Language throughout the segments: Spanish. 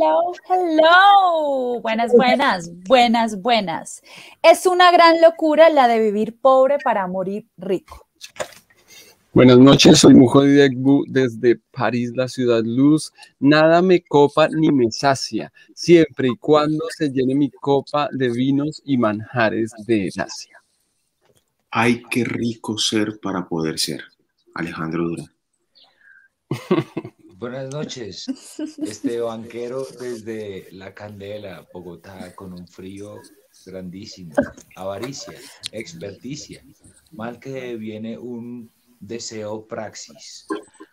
Hello, hello. Buenas, buenas, buenas, buenas. Es una gran locura la de vivir pobre para morir rico. Buenas noches, soy Mujo Diegbu desde París, la ciudad luz. Nada me copa ni me sacia, siempre y cuando se llene mi copa de vinos y manjares de Asia. Ay, qué rico ser para poder ser. Alejandro Durán. Buenas noches, este banquero desde La Candela, Bogotá, con un frío grandísimo, avaricia, experticia, mal que viene un deseo praxis.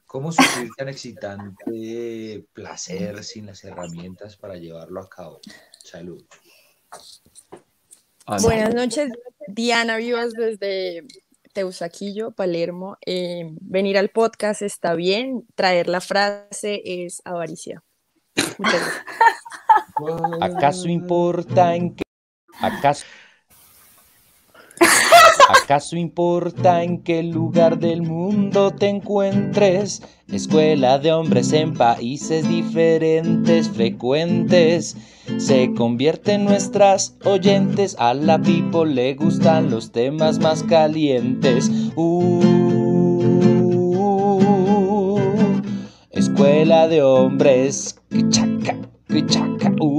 ¿Cómo sufrir tan excitante placer sin las herramientas para llevarlo a cabo? Salud. Buenas noches, Diana Vivas desde Teusaquillo, Palermo. Eh, venir al podcast está bien, traer la frase es avaricia. Muchas gracias. ¿Acaso importa en qué? ¿Acaso? ¿Acaso importa en qué lugar del mundo te encuentres? Escuela de hombres en países diferentes, frecuentes. Se convierten nuestras oyentes. A la people le gustan los temas más calientes. Uh, escuela de hombres. Chaca, chaca. Uh,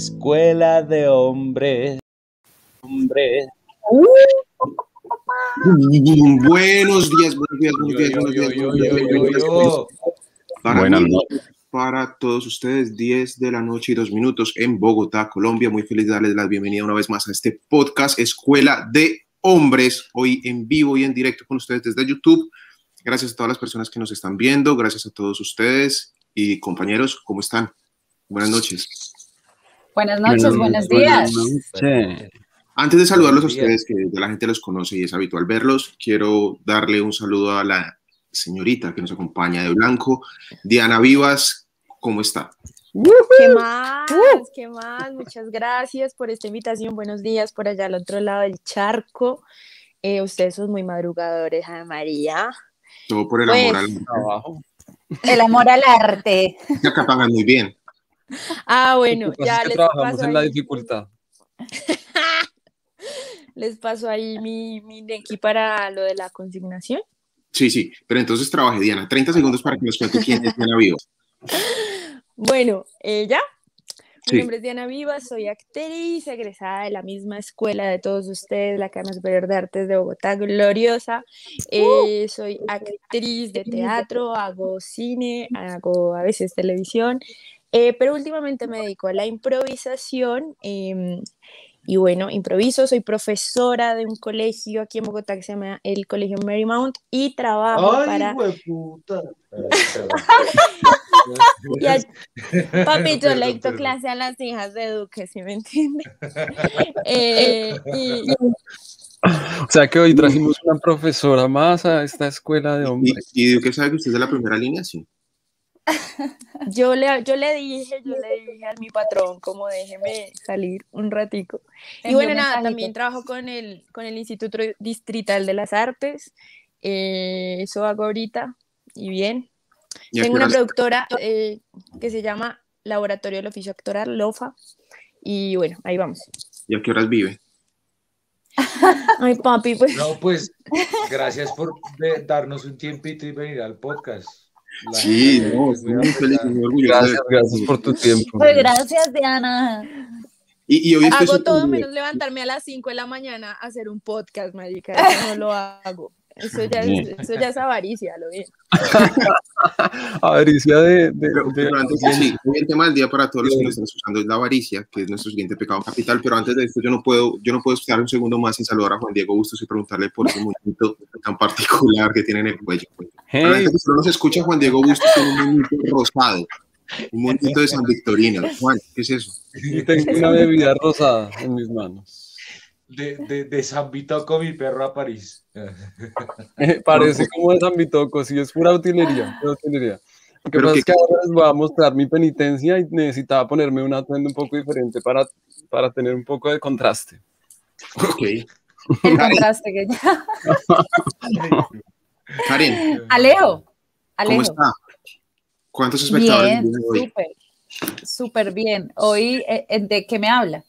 escuela de hombres. Hombres. Buenos días, buenos días, buenos días, buenos días. Yo, buenos yo, días, yo, buenos días. yo. Para Buenas mí, para todos ustedes, 10 de la noche y 2 minutos en Bogotá, Colombia. Muy feliz de darles la bienvenida una vez más a este podcast Escuela de Hombres, hoy en vivo y en directo con ustedes desde YouTube. Gracias a todas las personas que nos están viendo, gracias a todos ustedes y compañeros, ¿cómo están? Buenas noches. Buenas noches, buenos días. noches. Antes de saludarlos a ustedes, que ya la gente los conoce y es habitual verlos, quiero darle un saludo a la señorita que nos acompaña de blanco, Diana Vivas, ¿cómo está? ¿Qué más? ¿Qué más? Muchas gracias por esta invitación. Buenos días por allá al otro lado del charco. Eh, ustedes son muy madrugadores, Ana María. Todo por el Pues, amor al Trabajo. El amor al arte. Ya que pagan muy bien. Ah, bueno, Lo que pasa ya es que les trabajamos paso, en la ahí, dificultad. les paso ahí mi, mi aquí para lo de la consignación. Sí, sí, pero entonces trabaje, Diana. 30 segundos para que nos cuente quién es Diana Vivas. Bueno, ella. Sí. Mi nombre es Diana Vivas, soy actriz, egresada de la misma escuela de todos ustedes, la Academia Superior de Artes de Bogotá, gloriosa. Eh, soy actriz de teatro, hago cine, hago a veces televisión, eh, pero últimamente me dedico a la improvisación. em, y bueno, improviso, soy profesora de un colegio aquí en Bogotá que se llama el Colegio Marymount y trabajo Ay, para... hueputa. Ya, papi, yo Perdón, le dicto clase a las hijas de Duque, ¿sí me entiende? Eh, y O sea que hoy trajimos una profesora más a esta escuela de Y, hombres. y digo que sabe que usted es de la primera línea, sí. Yo le, yo le dije, yo le dije a mi patrón, como déjeme salir un ratico. Y bueno, nada, también trabajo con el, con el Instituto Distrital de las Artes, eh, eso hago ahorita, y bien. ¿Y a Tengo una productora eh, que se llama Laboratorio del Oficio Actoral, LOFA, y bueno, ahí vamos. y a qué horas vive? Ay, papi, pues... No, pues gracias por darnos un tiempito y venir al podcast. La Sí, gente no, es estoy muy feliz muy orgulloso. Gracias, gracias por tu tiempo. Pues gracias, Diana. Y, y hoy estoy Hago todo menos levantarme a las 5 de la mañana a hacer un podcast, marica. Eso no lo hago. Eso ya es, eso ya es avaricia, lo bien. Avaricia de, de- Pero, de- pero antes de sí, hoy el tema del día para todos los que nos están escuchando es la avaricia, que es nuestro siguiente pecado capital. Pero antes de esto, yo no puedo, yo no puedo estar un segundo más sin saludar a Juan Diego Bustos y preguntarle por ese muñequito tan particular que tiene en el cuello. Para Hey, que solo nos escucha, Juan Diego Bustos tiene un muñequito rosado, un muñequito de San Victorino. Juan, ¿qué es eso? y tengo una bebida rosada en mis manos. De, de, de San Vito con mi perro a París. Parece como de San Bitoco, sí, es pura utilería. pura utilería. Lo que Pero pasa que- es que ahora les voy a mostrar mi penitencia y necesitaba ponerme un atuendo un poco diferente para, para tener un poco de contraste. Ok. El contraste que ya. Karen, Alejo. ¿cómo Alejo. está? ¿Cuántos espectadores Bien, súper. Súper bien. Hoy, eh, eh, ¿de qué me habla?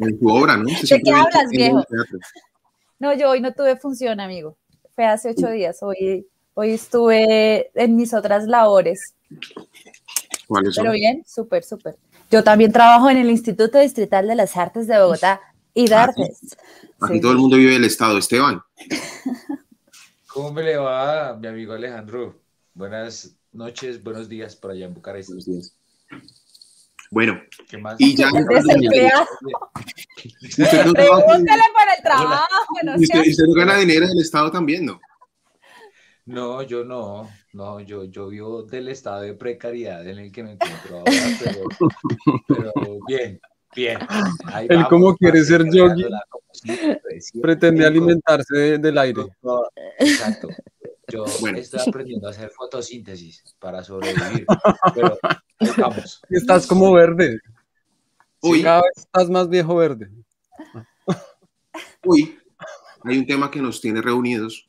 En tu obra, no? ¿De qué hablas, viejo? No, yo hoy no tuve función, amigo. Fue hace ocho días. Hoy, hoy estuve en mis otras labores. ¿Cuáles son? Pero bien, súper, súper. Yo también trabajo en el Instituto Distrital de las Artes de Bogotá y de Ah. Artes. Aquí Sí. todo el mundo vive del Estado. Esteban, ¿Cómo me le va, mi amigo Alejandro? Buenas noches, buenos días por allá en Bucarest. buenos días. Bueno, ¿Qué más? y ya... El desempleado. Usted no, trabaja- Pregúntale por el trabajo, no usted, no gana dinero del Estado también, ¿no? No, yo no, no, yo, yo vivo del estado de precariedad en el que me encuentro ahora, pero, pero bien, bien. Ahí Él vamos, como quiere ser siempre, siempre Pretende alimentarse de- del aire. Exacto. Yo Bueno. estoy aprendiendo a hacer fotosíntesis para sobrevivir, pero ahí vamos. Estás como verde. Cada vez estás más viejo verde. hoy hay un tema que nos tiene reunidos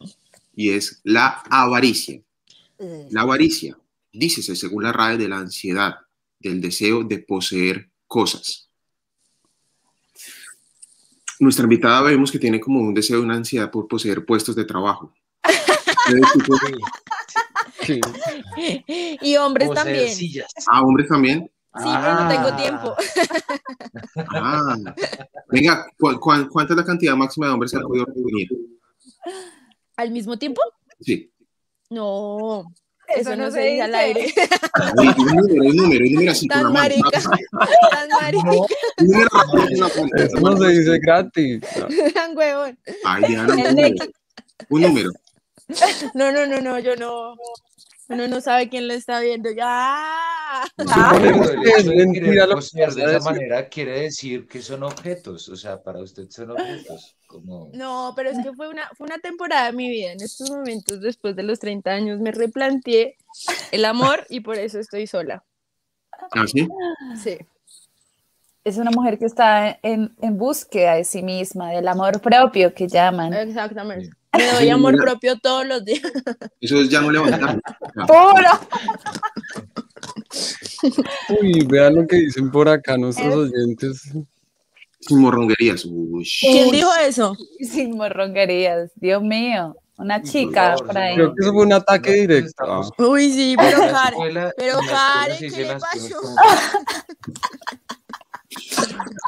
y es la avaricia. La avaricia, dícese según la RAE, de la ansiedad, del deseo de poseer cosas. Nuestra invitada vemos que tiene como un deseo, una ansiedad por poseer puestos de trabajo. Sí. Y hombres también. Ah, hombres también. Sí, pero no tengo Ah. tiempo. Ah. Venga, ¿cu- cu- cuánta es la cantidad máxima de hombres que han podido reunir? ¿Al mismo tiempo? Sí. No, Eso eso no no se se dice al aire. Hay un número, hay un número, hay un número así con la Tan mano. marica. Tan marica. Mano. Eso no se dice gratis. Tan huevón. Ay, número. Un número. No, no, no, no, yo no. Uno no sabe quién lo está viendo. Ya. Es de mentira lo que esa manera quiere decir que son objetos, o sea, para usted son objetos, como No, pero es que fue una, fue una temporada de mi vida. En estos momentos, después de los 30 años, me replanteé el amor y por eso estoy sola. ¿Ah, sí? Sí. Es una mujer que está en, en búsqueda de sí misma, del amor propio que llaman. Exactamente. Me doy amor propio todos los días. Eso es ya no levantar. ¡Puro! Uy, vean lo que dicen por acá nuestros oyentes. Sin morronguerías. Uy. ¿Quién dijo eso? Sin morronguerías, Dios mío. Una chica favor, por ahí. Creo que eso fue un ataque directo. Uy, sí, pero Karen. pero Karen, ¿qué le pasó? como-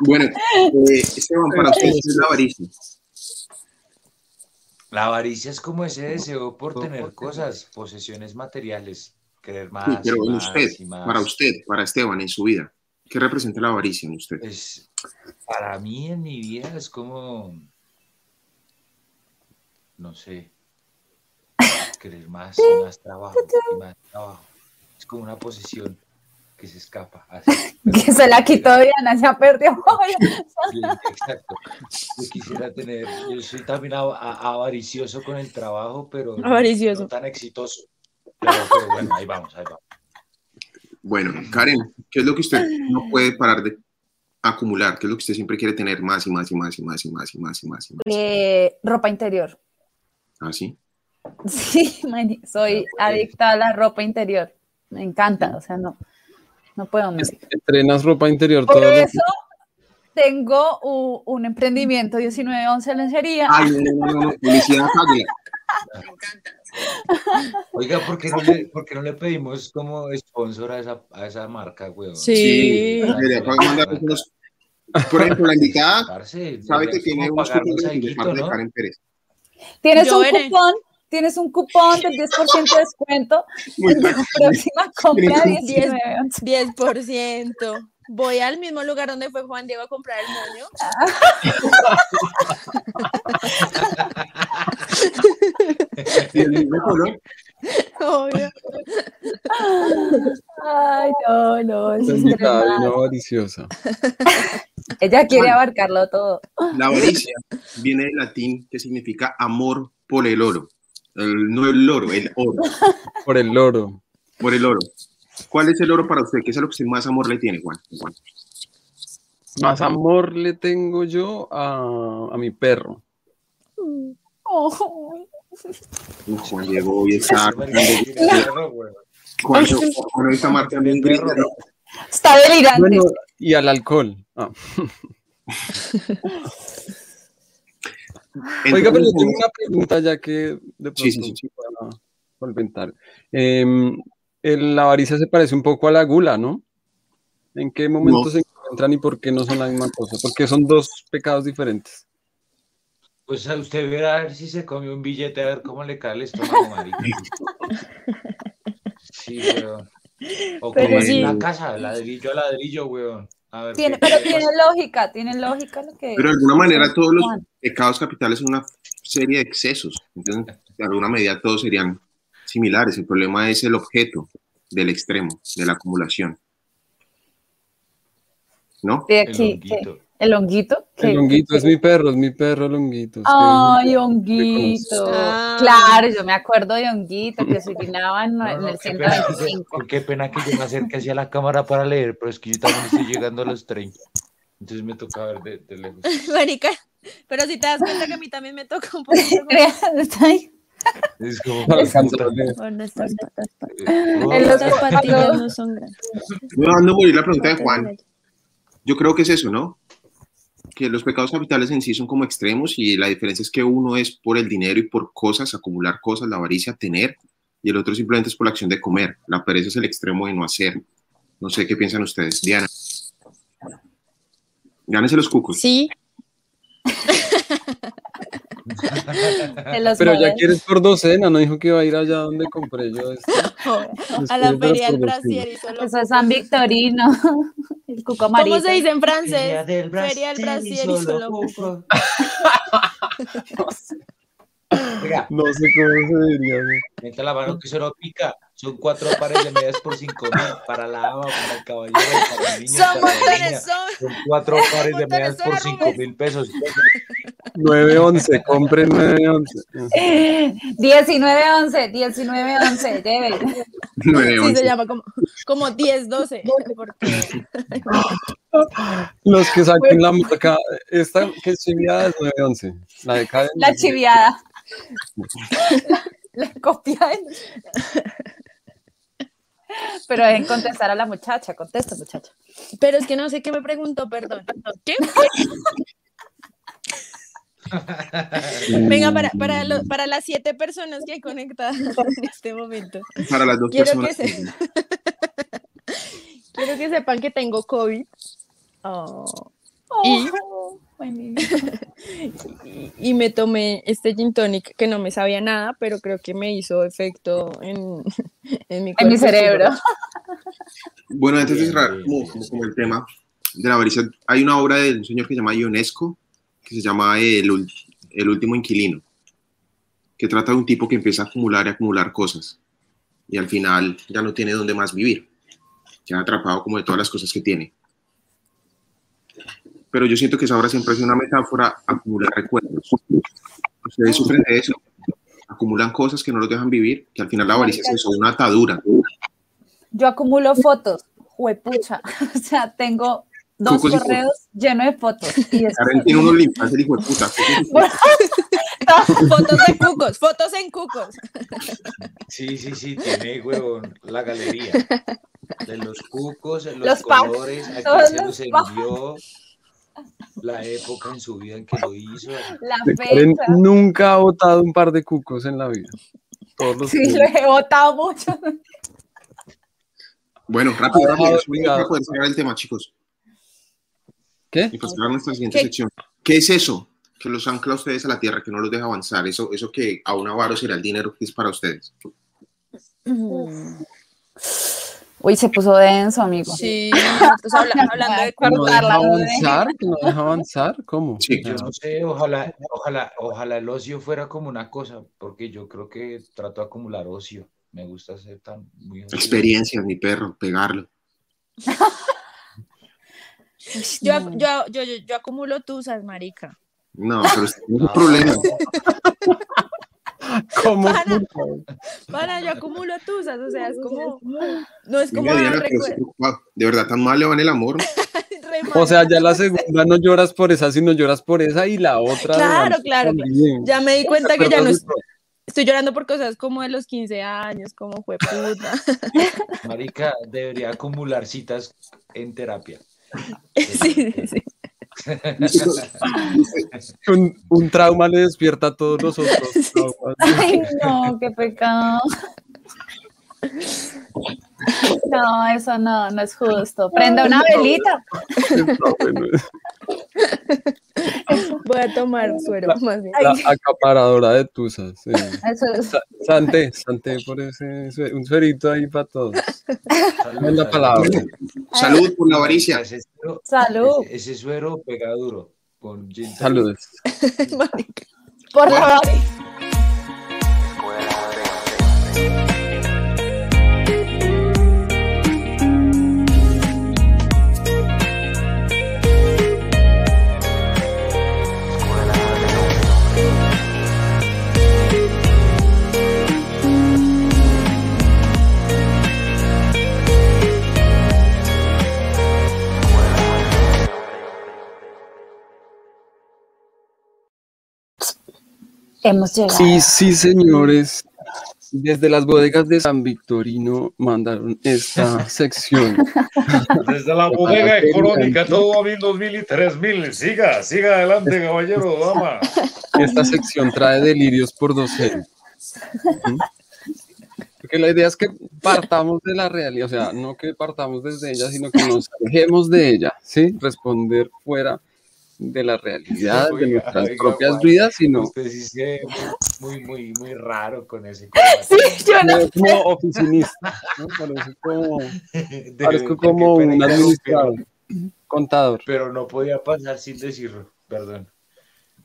Bueno, eh, Esteban, para usted ¿qué es la avaricia. La avaricia es como ese deseo por tener cosas, posesiones materiales, querer Sí, más, pero en más, usted, y más. para usted, para Esteban, en su vida, ¿qué representa la avaricia en usted? Pues, para mí en mi vida es como, no sé, querer más y más trabajo y más trabajo. Es como una posesión que se escapa. así. Que se la quitó Diana, se perdió. Sí, exacto. Yo quisiera tener, yo soy también av- avaricioso con el trabajo, pero Avaricioso. no tan exitoso. Pero, pero bueno, ahí vamos, ahí vamos. Bueno, Karen, ¿qué es lo que usted no puede parar de acumular? ¿Qué es lo que usted siempre quiere tener más y más y más y más y más y más y más y más? Eh, ropa interior. ¿Ah, sí? Sí, soy adicta a la ropa interior. Me encanta, o sea, no, no puedo morir. Entrenas ropa interior Por todo lo eso tengo u- un emprendimiento 1911 lencería. Ay, no, no, no, no, publicidad Águila. Oiga, ¿por qué no le, por qué no le pedimos como sponsor a esa, a esa marca, weón? Sí. Unos- Por ejemplo, la invitada Parce, sabe que tiene unos cupones de de ¿no? Karen Pérez. Tienes Yo un veré. cupón, tienes un cupón del 10% de descuento Muy en la próxima compra un 1911. 10%. Voy al mismo lugar donde fue Juan Diego a comprar el moño. ¿Y el mismo color? Obvio. Ay, no, no, eso es bien avariciosa. Ella quiere abarcarlo todo. La avaricia viene del latín que significa amor por el oro. El- no el oro, el oro. Por el loro. Por el oro. ¿Cuál es el oro para usted? ¿Qué es lo que usted más amor le tiene, Juan? Juan. Más amor le tengo yo a, a mi perro. Oh, Juan Diego hoy está. Juan, hoy está marcando un grito. está delirante. Bueno, y al alcohol. Ah. Oiga, pero yo tengo una pregunta ya que de pronto Sí, sí, sí. para solventar. Em, el- la avaricia se parece un poco a la gula, ¿no? ¿En qué momento No. se encuentran y por qué no son la misma cosa? Porque son dos pecados diferentes. Pues a usted verá a ver si se come un billete, a ver cómo le cae el estómago, marica. Sí, weón. O como sí. en la casa, ladrillo a ladrillo, weón. A ver Tiene, qué- pero qué tiene pasa. lógica, tiene lógica lo que. Pero de alguna manera todos los pecados capitales son una serie de excesos. Entonces, de alguna medida todos serían similares. El problema es el objeto del extremo, de la acumulación. ¿No? De El aquí. ¿El honguito? ¿Qué? El honguito es mi perro, es mi perro el honguito. Ay, honguito. Ah. Claro, yo me acuerdo de honguito que se orinaba en, No, en no, el qué, pena que, 125. qué pena que yo me acerque hacia la cámara para leer, pero es que yo también estoy llegando a los 30. Entonces me toca ver de, de lejos. Marica, pero si te das cuenta que a mí también me toca un poquito. Está ahí. Es como. No no son grandes. No, dejando morir la pregunta de Juan. Yo creo que es eso, ¿no? Que los pecados capitales en sí son como extremos y la diferencia es que uno es por el dinero y por cosas, acumular cosas, la avaricia, tener, y el otro simplemente es por la acción de comer. La pereza es el extremo de no hacer. No sé qué piensan ustedes. Diana. Gánese los cucos. Sí, Pero ya quieres por docena, no dijo que iba a ir allá donde compré yo esto. a la feria del brasier y solo. Eso es San Victorino. El cuco amarillo. ¿Cómo se dice en francés? Feria del brasier y solo cuco. No sé cómo se diría. meta la mano que eso no pica. Son cuatro pares de medias por cinco mil para la ama, para el caballero, para el niño, Son para la niña. son. Son cuatro pares de medias por cinco mil pesos. 911, compren 911. 1911, 1911, lleve. Nueve, Sí, once. se llama como, como 10, 12. Porque Los que saquen la marca, esta que es chiviada es 911. La de cada La chiviada. La, la copia. de- Pero dejen contestar a la muchacha, contesta muchacha. Pero es que no sé qué me preguntó, perdón. ¿Qué? Venga, para, para, lo- para las siete personas que hay conectadas en este momento. Para las dos Quiero que, personas. se... Quiero que sepan que tengo COVID. Oh. Y- Oh, niño. y, y me tomé este gin tonic que no me sabía nada, pero creo que me hizo efecto en, en mi, En mi cerebro. Bueno, antes de cerrar como, como- como el tema de la avaricia, hay una obra de un señor que se llama Ionesco, que se llama El, El último inquilino, que trata de un tipo que empieza a acumular y acumular cosas y al final ya no tiene dónde más vivir, queda atrapado como de todas las cosas que tiene. Pero yo siento que esa obra siempre es una metáfora acumular recuerdos. Ustedes sufren de eso, acumulan cosas que no los dejan vivir, que al final la avaricia es eso, una atadura. Yo acumulo fotos. Juepucha. O sea, tengo dos Cucos correos llenos de fotos. Y es- Karen tiene unos limpas, el hijo de puta. Fotos de cucos, fotos en cucos. Sí, sí, sí, tiene, huevón, la galería. De los cucos, los, Los colores, a todos quién se los los envió, la época en su vida en que lo hizo. la Karen nunca ha botado un par de cucos en la vida. Todos los Sí, días. lo he votado mucho. Bueno, rápido, rápido, para poder cerrar el tema, chicos, ¿Qué? y pasar a nuestra siguiente ¿Qué? sección. ¿Qué es eso que los ancla a ustedes a la tierra, que no los deja avanzar? Eso, eso que a un avaro será el dinero que es para ustedes. Uy, se puso denso, amigo. Sí, nosotros habla- hablando de ¿Que no deja Cortarla, ¿no? avanzar? ¿Que no deja avanzar? ¿Cómo? Sí. Yo no sé, ojalá, ojalá, ojalá el ocio fuera como una cosa, porque yo creo que trato de acumular ocio. Me gusta ser tan muy ocioso. Experiencias, mi perro, pegarlo. Yo, yo, yo, yo, yo acumulo tusas, marica. No, pero es un No. problema. ¿Cómo? Para. Para, yo acumulo tusas, o sea, es como, no es como, Diana. ¿De verdad tan mal le va en el amor? O sea, ya la segunda no lloras por esa, sino lloras por esa y la otra. Claro, claro, también. Ya me di cuenta que ya no estoy llorando por cosas como de los 15 años, como fue puta. Marica, debería acumular citas en terapia. Sí, sí, sí. Un, un trauma le despierta a todos los otros traumas. Ay, no, qué pecado. No, eso no, no es justo. Prenda una velita. Voy a tomar suero, más bien. La acaparadora de tusas. sí. Eso es. Sa- Santé, santé por ese, un suerito ahí para todos. Salud, la salud. palabra. Salud por la avaricia. Suero, Salud. ese, ese suero pega duro. Con gin. Marica. Por la Hemos llegado. Sí, sí, señores. Desde las bodegas de San Victorino mandaron esta sección. Desde la bodega económica, todo a mil, dos mil y tres mil. Siga, siga adelante, caballero, dama. Esta sección trae delirios por. ¿Mm? Porque la idea es que partamos de la realidad, o sea, no que partamos desde ella, sino que nos alejemos de ella, ¿sí? Responder fuera de la realidad, de Oiga, nuestras oiga, propias vidas, sino Usted sí se ve muy, muy, muy raro con ese Sí, yo no. como, como oficinista, ¿no? Parece como, De- parezco de como pena un administrador, contador. Pero no podía pasar sin decirlo, perdón.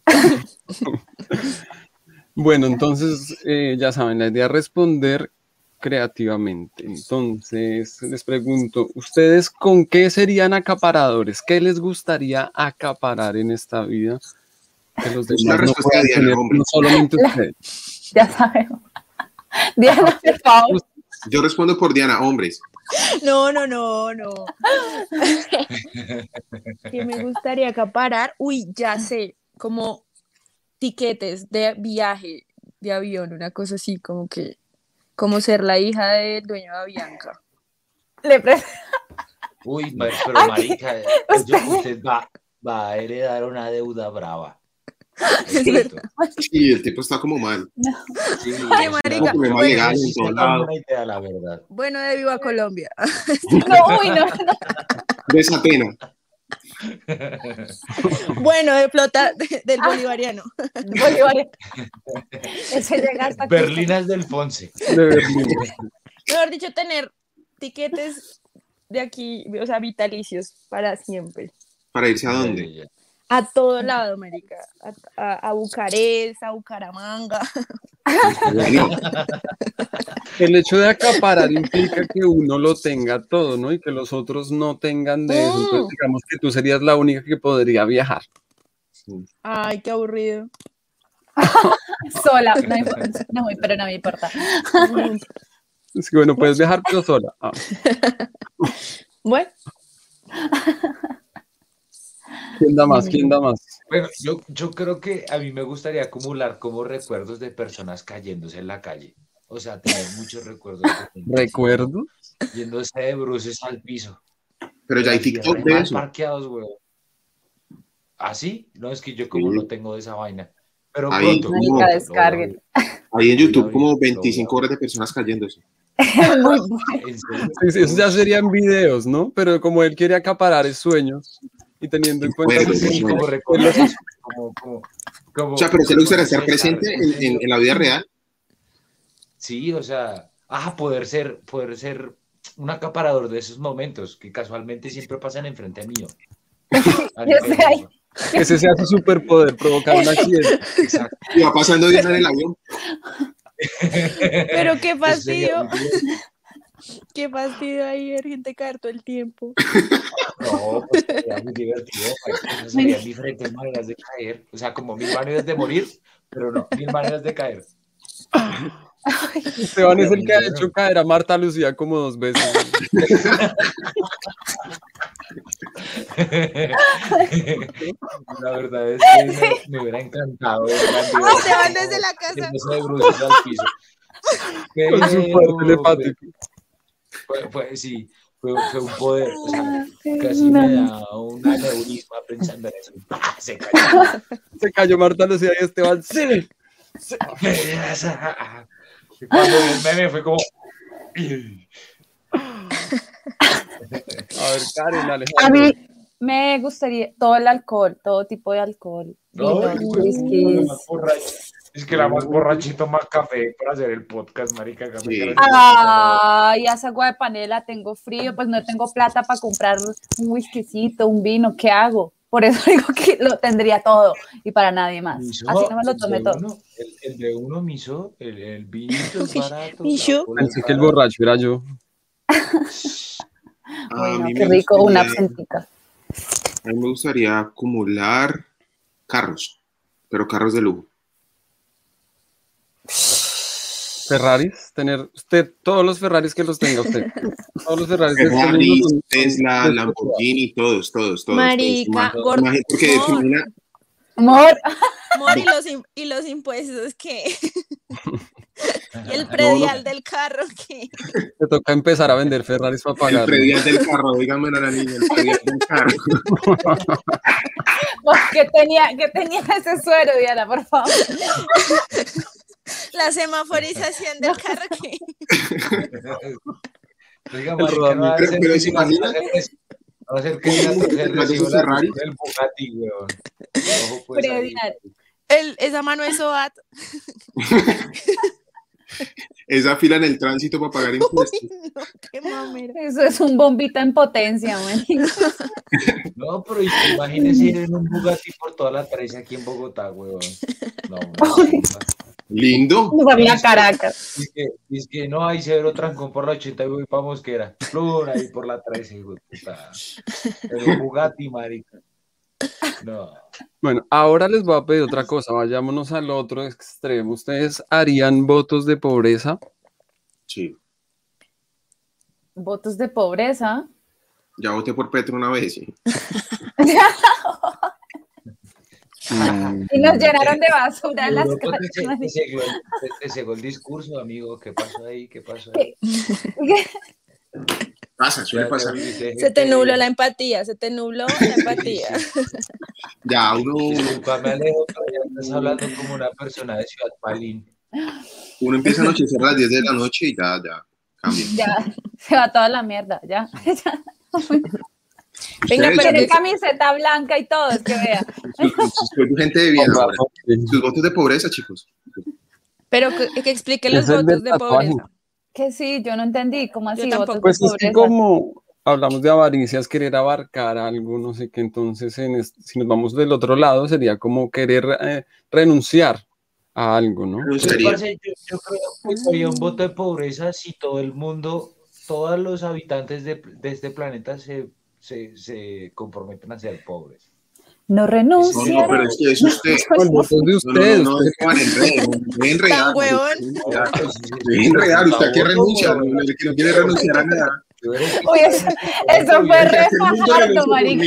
Bueno, entonces eh, ya saben, la idea es responder creativamente. Entonces les pregunto, ¿ustedes con qué serían acaparadores? ¿Qué les gustaría acaparar en esta vida? Que los Es demás no respuesta puedan tener, hombre. no solamente ustedes. Ya sabemos. Diana, por favor. Yo respondo por Diana, hombres. No, no, no, no. que me gustaría acaparar. Uy, ya sé, como tiquetes de viaje de avión, una cosa así, como que, como ser la hija del dueño de Avianca. Le pre- Uy, pero Ay, marica, usted- yo- usted va, va a heredar una deuda brava. Sí, el tipo está como mal. Sí, Ay, marica, bueno, legal lado. idea, la verdad. Bueno, de Viva Colombia. No, uy, no, no. Desatena. Bueno, de flota de- del bolivariano. Bolívar. Ese llega hasta aquí. Berlinas del Fonse. De Berlín. Mejor dicho, tener tiquetes de aquí, o sea, vitalicios para siempre. ¿Para irse a dónde? A todo lado, América. A, a, a Bucarest, a Bucaramanga. El hecho de acaparar implica que uno lo tenga todo, ¿no? Y que los otros no tengan de eso. Entonces, Mm. digamos que tú serías la única que podría viajar. Ay, qué aburrido. Sola. No, importa. no, pero no me importa. Es que, bueno, puedes viajar pero sola. Ah. Bueno, ¿Quién da más? ¿Quién da más? Bueno, yo, yo creo que a mí me gustaría acumular como recuerdos de personas cayéndose en la calle. O sea, tener muchos recuerdos. de gente ¿Recuerdo? Yéndose de bruces al piso. pero ya hay Así, TikTok de eso. parqueados, güey. ¿Ah, sí? No, es que yo como Sí. no tengo de esa vaina. Pero Ahí, pronto. Descarguen. ver. Ahí en YouTube como lo vi. 25 horas de personas cayéndose. Muy bueno. Eso ya serían videos, ¿no? Pero como él quiere acaparar sueños y teniendo en cuenta Recuerdos, que Sí, Bueno. como recuerdos. eso, Como, como, como- O sea, pero ¿se como estar presente en, en- en la vida real? Sí, o sea, ah, poder ser, poder ser un acaparador de esos momentos que casualmente siempre pasan enfrente mío. Yo sé, ay. ese sea su superpoder, provocar un accidente. Exacto. Y va pasando Diana en el avión. pero qué fastidio. Qué fastidio ahí ver gente caer todo el tiempo. No, pues sería muy divertido. Esas serían diferentes maneras de caer. O sea, como mil maneras de morir, pero no, mil maneras de caer. Esteban es el que ha hecho caer a Marta Lucía como dos veces. La verdad es que me, me hubiera encantado Ah, Botella desde la casa. de al piso. Con su poder Pero, telepático. Fue, fue- sí, fue, fue un poder. O sea, casi me da un aneurisma pensando en eso. ¡Pah! Se cayó. Se cayó Marta Lucía y Esteban. Sí. Y Cuando vi el meme fue como. A ver, Karen, A Alejandro. mí me gustaría todo el alcohol, todo tipo de alcohol. No, hijo de Es que la más borrachito más café para hacer el podcast, marica. Sí. Ay, esa agua de panela, tengo frío, pues no tengo plata para comprar un whiskycito, un vino, ¿qué hago? Por eso digo que lo tendría todo y para nadie más. Miso, Así no me lo tomé todo. uno, el, el de uno miso, el, el vinito es barato. Pensé que el borracho era yo. Bueno, qué rico, una absentica. A mí me gustaría acumular carros, pero carros de lujo. Ferraris, tener usted todos los Ferraris que los tenga usted. Todos los Ferraris este Ferrari, Tesla, son- Lamborghini, todos, todos, todos. Marica, todos. gordo. Imagínate, Porque Amor. Filomena- Amor, Amor, y los, im- y los impuestos que. el predial del carro que. Te toca empezar a vender Ferraris para el pagar. predial del carro, dígame a la niña, el predial del carro. ¿qué tenía, qué tenía ese suero, Diana, por favor? La semaforización del carro que. Oiga, marica, no va a ser va a ser la del Bugatti, weón. Ojo, pues, ahí. Predial. El, esa mano es SOAT. Esa fila en el tránsito para pagar impuestos. No, qué mamera. Eso es un bombita en potencia, man. No, pero imagínese ir en un Bugatti por toda la 13 aquí en Bogotá, weón. No, Lindo. Sabía Caracas. Es que, es que no hay severo trancón por la 80 y voy para Mosquera. Plur, ahí por la 13, hijo de puta. Pero Bugatti, marica. No. Bueno, ahora les voy a pedir otra cosa. Vayámonos al otro extremo. ¿Ustedes harían votos de pobreza? Sí. Votos de pobreza. Ya voté por Petro una vez. sí. Y nos llenaron de basura en las calles. te, cegó el, te- discurso, amigo. ¿Qué pasó ahí? ¿Qué pasó ahí? Pasa, suele Ya pasar. Se te nubló la empatía, se te nubló la empatía. Ya uno, Disculpa, me alejo, pero ya estás hablando como una persona de Ciudad Palín. uno empieza a anochecer a las 10 de la noche y ya, ya, cambia. Ya, se va toda la mierda, ya. Venga, pero Tiene que- camiseta blanca y todo, es que vea. soy gente de bien ahora. Sus votos de pobreza, chicos. Pero que, que explique los votos de tatuaje. pobreza. Que sí, yo no entendí, ¿cómo así? Votos tampoco. de Pues es que pobreza? como hablamos de avaricia, es querer abarcar algo, no sé qué, entonces en es- si nos vamos del otro lado sería como querer eh, renunciar a algo, ¿no? Pues, yo, yo creo que sería un voto de pobreza si todo el mundo, todos los habitantes de, de este planeta se, se, se comprometen a ser pobres. No No, renuncia. no, pero es que es usted. El voto es de No, no, ustedes. no, no, ustedes- no, enredar, usted aquí renuncia, que no quiere renunciar a nada. Uy, eso, eso fue Que re fajardo, marica.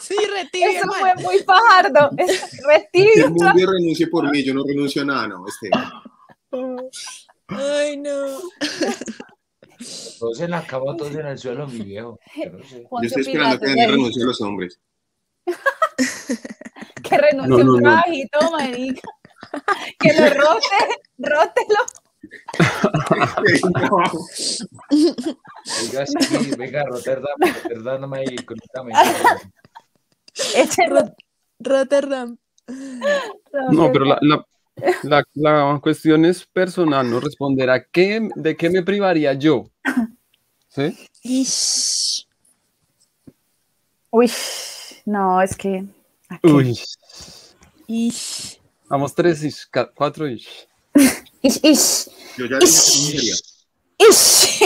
Sí, retire, Eso man. fue muy fajardo. Es re Que tibio. el mundo renuncie por mí, yo no renuncio a nada, no, este. Ay, no. Todos en la cama, todos en el suelo, mi viejo. Yo no sé. Yo Poncio estoy esperando que Daniel renuncie a los hombres. Que renuncie No, no, un no. trabajito, marica. Que lo rote, rótelo. Oiga, sí, venga, Rotterdam, Rotterdam ahí, conectame. Échelo. Rotterdam. No, pero la, la, la- la cuestión es personal, ¿no? Responder a qué, de qué me privaría yo. ¿Sí? Ish. Uy, no, es que. aquí. Uy, Ish. vamos tres ish, cuatro ish. Ish, ish, Yo ya dije que renunciaría. ish.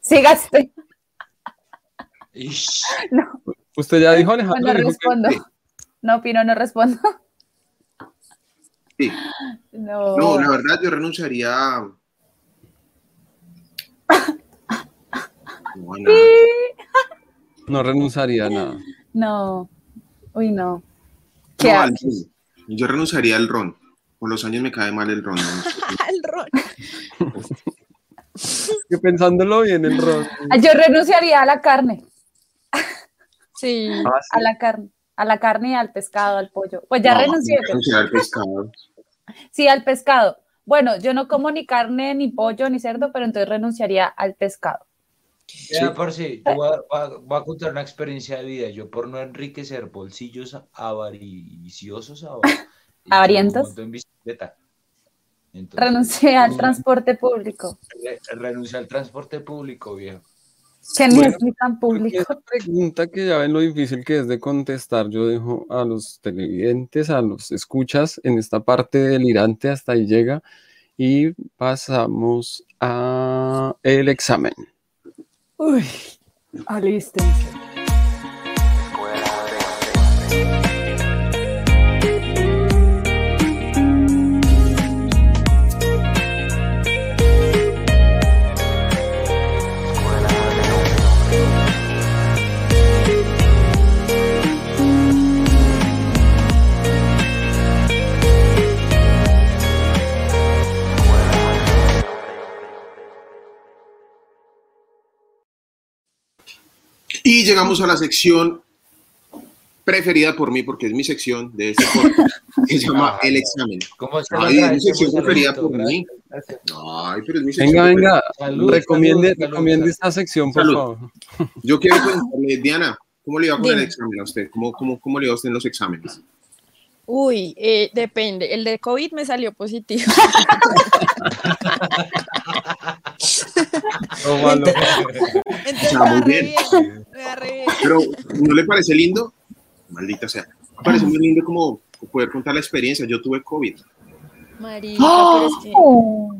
Sigaste. Ish. No, Usted ya dijo, no Alejandro. que- respondo. No, Pino, no respondo. Sí. No. No, la verdad yo renunciaría a... No, a nada. No renunciaría a nada. No. Uy, no. ¿Qué No, al ron. Yo renunciaría al ron. Con los años me cae mal el ron. ¿no? Al ron. Que pensándolo bien, el rol. Ah, Yo renunciaría a la carne, Sí. Ah, sí. a la carne, a la carne y al pescado, al pollo. Pues ya No, renuncié. renunciar al pescado. Sí, al pescado. Bueno, yo no como ni carne, ni pollo, ni cerdo, pero entonces renunciaría al pescado. Ya, parce, yo voy a, voy a- voy a contar una experiencia de vida. Yo, por no enriquecer bolsillos avariciosos, ava- ¿Avarientos? en bicicleta. Entonces, Renuncié al no, transporte público, re- renuncié al transporte público, viejo. Que ni Bueno, es ni tan público. esa pregunta que ya ven lo difícil que es de contestar, yo dejo a los televidentes, a los escuchas en esta parte delirante, hasta ahí llega, y pasamos a el examen. Uy, alístense. Y llegamos a la sección preferida por mí, porque es mi sección de este podcast, que se llama Ah, El. Examen. ¿Cómo se Ay, lo es mi sección preferida por mí. Ay, pero es mi sección Venga, preferida. venga, Salud, recomiende, salud, recomiende salud. esta sección, por Salud. favor. Yo quiero preguntarle, Diana, ¿cómo le iba con el Dime. examen a usted? ¿Cómo, cómo, cómo le iba a usted en los exámenes? Uy, eh, depende. El de COVID me salió positivo. Pero, ¿no le parece lindo? Maldita sea. Me parece muy lindo como poder contar la experiencia. Yo tuve COVID. Marica, pero es que, Oh,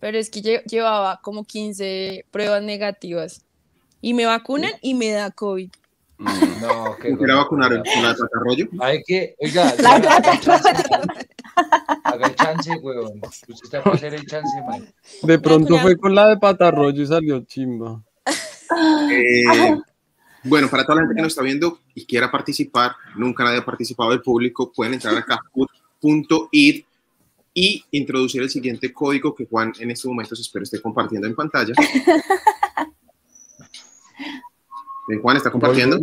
pero es que lle- llevaba como 15 pruebas negativas. Y me vacunan y me da COVID. No, qué ¿Con qué la gonorrea. vacunaron? ¿Con la de patarroyo? Hay que, oiga, La plata. chance, haga el chance, weón. Usted está para hacer el chance, man. De pronto fue con la de patarroyo y salió chimba. Eh, bueno, para toda la gente que nos está viendo y quiera participar, nunca nadie ha participado del público, pueden entrar a kahoot.it y introducir el siguiente código que Juan en este momento espero esté compartiendo en pantalla. Juan está compartiendo.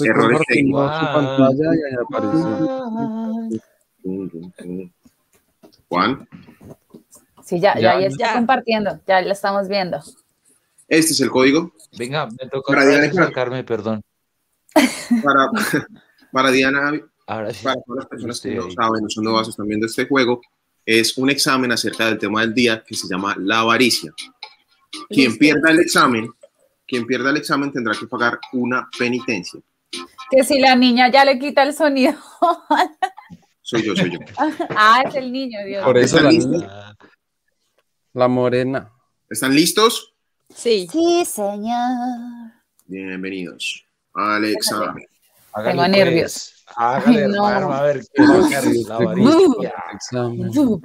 Errores técnicos. pantalla y. Juan, Sí, ya, ya, Ya, ya está ya. compartiendo, ya la estamos viendo. este es el código Venga, me toca Para Diana, sacarme, perdón. para, para Diana, Ahora sí. para todas las personas que estoy no ahí. saben o son nuevas están viendo este juego, es un examen acerca del tema del día que se llama la avaricia. Quien pierda el examen, quien pierda el examen tendrá que pagar una penitencia. Que si la niña ya le quita el sonido. Soy yo, soy yo. ah, es el niño, Dios. Por eso la. Ah, la morena. ¿Están listos? Sí. Sí, señor. Bienvenidos al examen. hágale, Tengo pues. nervios. Hágale, Ay, no. a ver qué va a la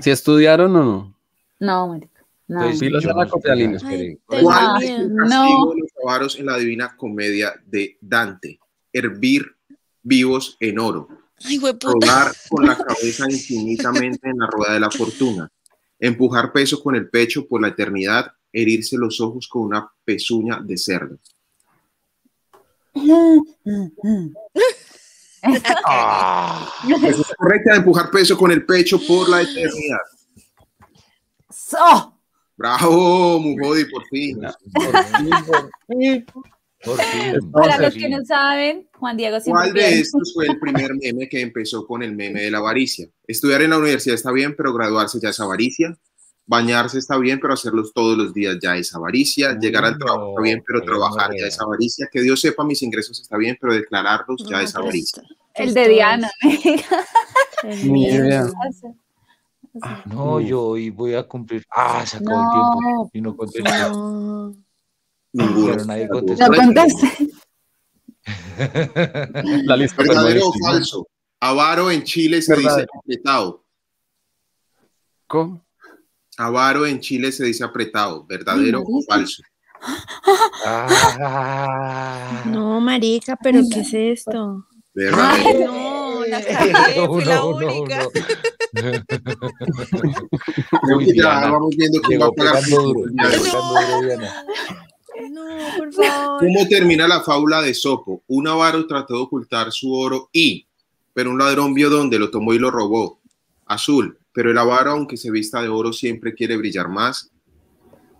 ¿Si estudiaron o no? No, marica. Tengo ¿Cuál es el castigo de los avaros en la divina comedia de Dante? Hervir vivos en oro. Ay, rodar con la cabeza infinitamente en la rueda de la fortuna, empujar peso con el pecho por la eternidad, herirse los ojos con una pezuña de cerdo. Eso es correcta, empujar peso con el pecho por la eternidad. So, Bravo, Mujodi, por fin. Por fin, por para los que no saben, Juan Diego siempre ¿Cuál de estos fue el primer meme que empezó con el meme de la avaricia? Estudiar en la universidad está bien, pero graduarse ya es avaricia. Bañarse está bien, pero hacerlos todos los días ya es avaricia. Llegar al trabajo está bien, pero trabajar ya es avaricia. Que Dios sepa mis ingresos está bien, pero declararlos ya es avaricia. El de Diana. es- Ni idea. No, yo hoy voy a cumplir. Ah, se acabó el tiempo. Y no contesté. No. Ninguno. Pero nadie contestó. no contesté. La lista ¿Verdadero o falso? Avaro en Chile se dice Verdadero. apretado. ¿Cómo? Avaro en Chile se dice apretado. ¿Verdadero o falso? Ah. No, marica, pero ¿qué es esto? ¿Verdadero? No, fui la única. Vamos viendo quién va a pagar. No, por favor. ¿Cómo termina la fábula de Sopo? Un avaro trató de ocultar su oro y, pero un ladrón vio dónde lo tomó y lo robó. Azul, pero el avaro, aunque se vista de oro, siempre quiere brillar más.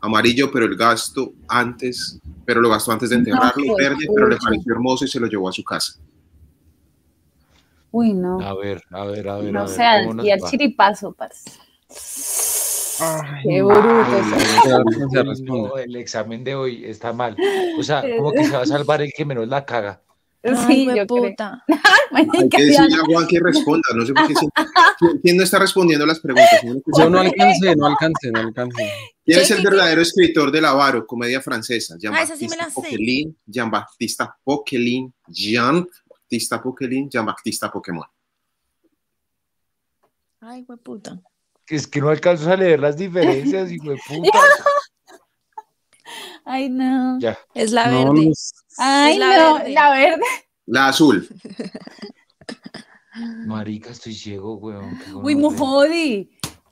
Amarillo, pero el gasto antes, pero lo gastó antes de enterrarlo. No, Verde, pero le pareció hermoso y se lo llevó a su casa. Uy, no. A ver, a ver, a ver. a No ver, sé, al- ¿cómo nos y al chiripazo, parce. Ay, Qué bruto. El examen de hoy está mal. O sea, como que se va a salvar el que menos la caga. Ay, Sí, yo creo. puta. Hay que decirle a Juan que responda. No sé por qué. ¿Quién- ¿Quién no está respondiendo las preguntas? Yo no alcancé, no alcancé, no alcancé. ¿Quién es ¿Qué, el verdadero escritor del Avaro, comedia francesa? Ah, esa sí me la sé. Poquelin, Poquelin, Jean-Baptista Pokémon. Ay, güey, puta. Que Es que no alcanzo a leer las diferencias, hijo de puta. Ay, no. Ya. Es la No, verde. no, Ay, Es la no. verde. La verde. La azul. Marica, estoy ciego, weón. Uy, mujodi.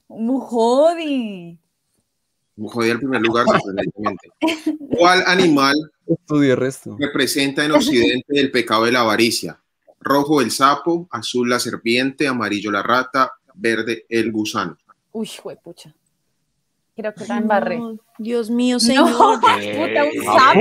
Mujodi. Jodí al primer lugar, sorprendentemente. ¿Cuál animal resto. representa en Occidente el pecado de la avaricia? Rojo el sapo, azul la serpiente, amarillo la rata, verde el gusano. Uy, pucha. Creo que la embarré. no, Dios mío, No, señor. puta, un sapo.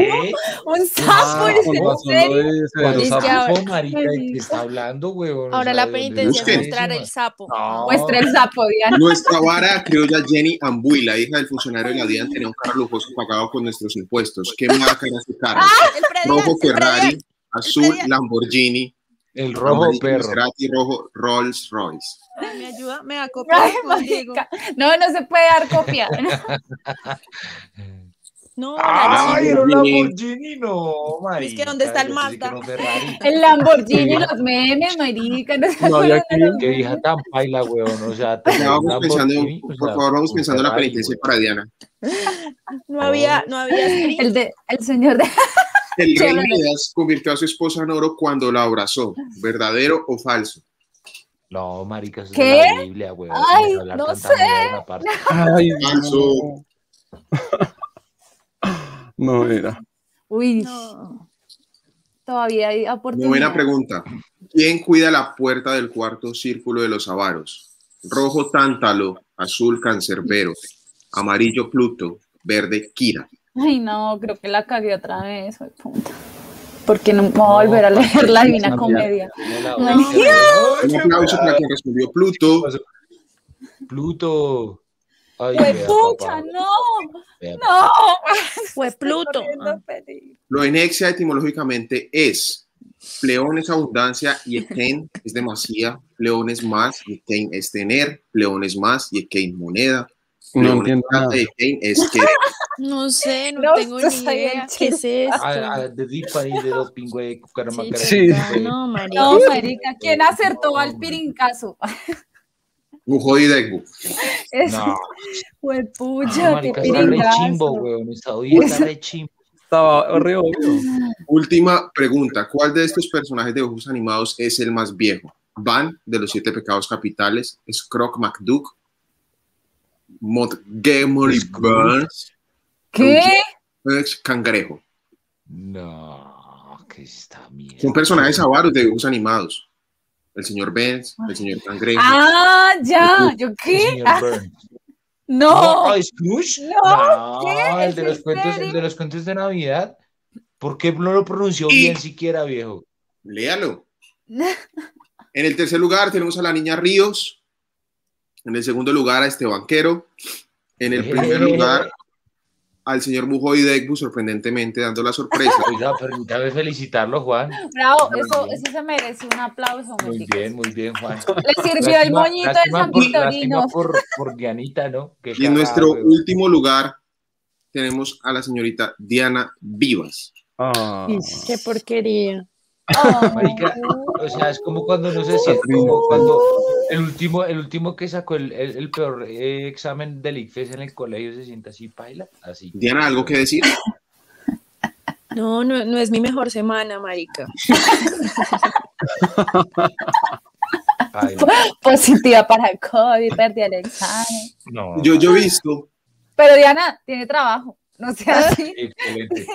Un sapo, Ah, ¿en sapo, marica, ¿de qué está hablando, weón? O Ahora la ¿de dónde penitencia es mostrar el sapo. No. Muestra el sapo, Diana. Nuestra vara criolla Jenny Ambuila, hija del funcionario de la DIAN, tenía un carro lujoso pagado con nuestros impuestos. ¿Qué marca era su carro? Predial, Rojo Ferrari, azul. Lamborghini, El rojo perro. Maserati, rojo Rolls Royce. Ay, ¿Me ayuda? ¿Me da copia. No, no se puede dar copia. No, ¡Ay, era un Lamborghini. No, marica. Es que ¿dónde está el que Mazda? El Lamborghini, los memes, marica. No No los Qué vieja tan paila, weón. O sea, vamos pensando, por favor, vamos pensando en la penitencia para Diana. No había, no había. El, de, el señor de... El rey Chévere. Midas convirtió a su esposa en oro cuando la abrazó. ¿Verdadero o falso? No, marica, eso ¿Qué? es de la Biblia, weón. Ay, no sé. Ay, no. No era. Uy, No. todavía hay oportunidad. Novena pregunta. ¿Quién cuida la puerta del cuarto círculo de los avaros? Rojo Tántalo, azul Cancerbero, amarillo Pluto, verde Kira. Ay, no, creo que la cagué otra vez. puta. Porque no me voy a volver a leer la Divina Comedia. No, Un aplauso para quien respondió Pluto. Pluto. Ay, ¡Güey, vea, pucha, no! ¡No! Fue Pluto. Ah. peligro. Loenexia etimológicamente es pleón es abundancia y ekein es demasía, pleón es más y ekein es tener, pleón es más y ekein moneda, No entiendo nada. y ekein es querer. No sé, no, No, tengo ni idea. ¿Qué es esto? Ah, ah, de Dipa y de doping, güey, Cucaramacara, Sí. güey. No, María. No, marica, ¿quién acertó al pirincazo? Mujo y Degbu. Es, No, no, pucha, qué marica, está re chimbo, oída está re chimbo. Estaba re. Última pregunta. ¿Cuál de estos personajes de dibujos animados es el más viejo? Van, de los siete pecados capitales, Scrooge McDuck, Montgomery. Burns, ¿Qué? es Cangrejo. No, que está mierda. Son personajes avaros de dibujos animados. El señor Benz, el señor Cangrejo. Ah, ya, ¿yo El qué? señor Ah, Burns. no, No, ¿Scrooge? No, el de ¿Es los en cuentos, el de los cuentos de Navidad. ¿Por qué no lo pronunció Y- bien siquiera, viejo? Léalo. En el tercer lugar tenemos a la niña Ríos. En el segundo lugar a este banquero. En el primer lugar al señor Mujoy Degbu, sorprendentemente dando la sorpresa. Oiga, permítame felicitarlo, Juan. bravo, eso, eso se merece un aplauso. Muy bien, muy bien, Juan. Le sirvió el Lástima- moñito de lástima San por- Victorino. por, por Dianita, ¿no? Qué Y en nuestro último lugar tenemos a la señorita Diana Vivas. Ah, Qué porquería. Marica, o sea, es como cuando no se siente, como cuando el último, el último que sacó el, el- el peor eh, examen del ICFES en el colegio se siente así, paila, así. Diana, ¿algo que decir? No, no, no es mi mejor semana, marica. Positiva para el COVID, perdí el examen. No, Yo, yo he visto, Pero Diana tiene trabajo, no sea así. excelente.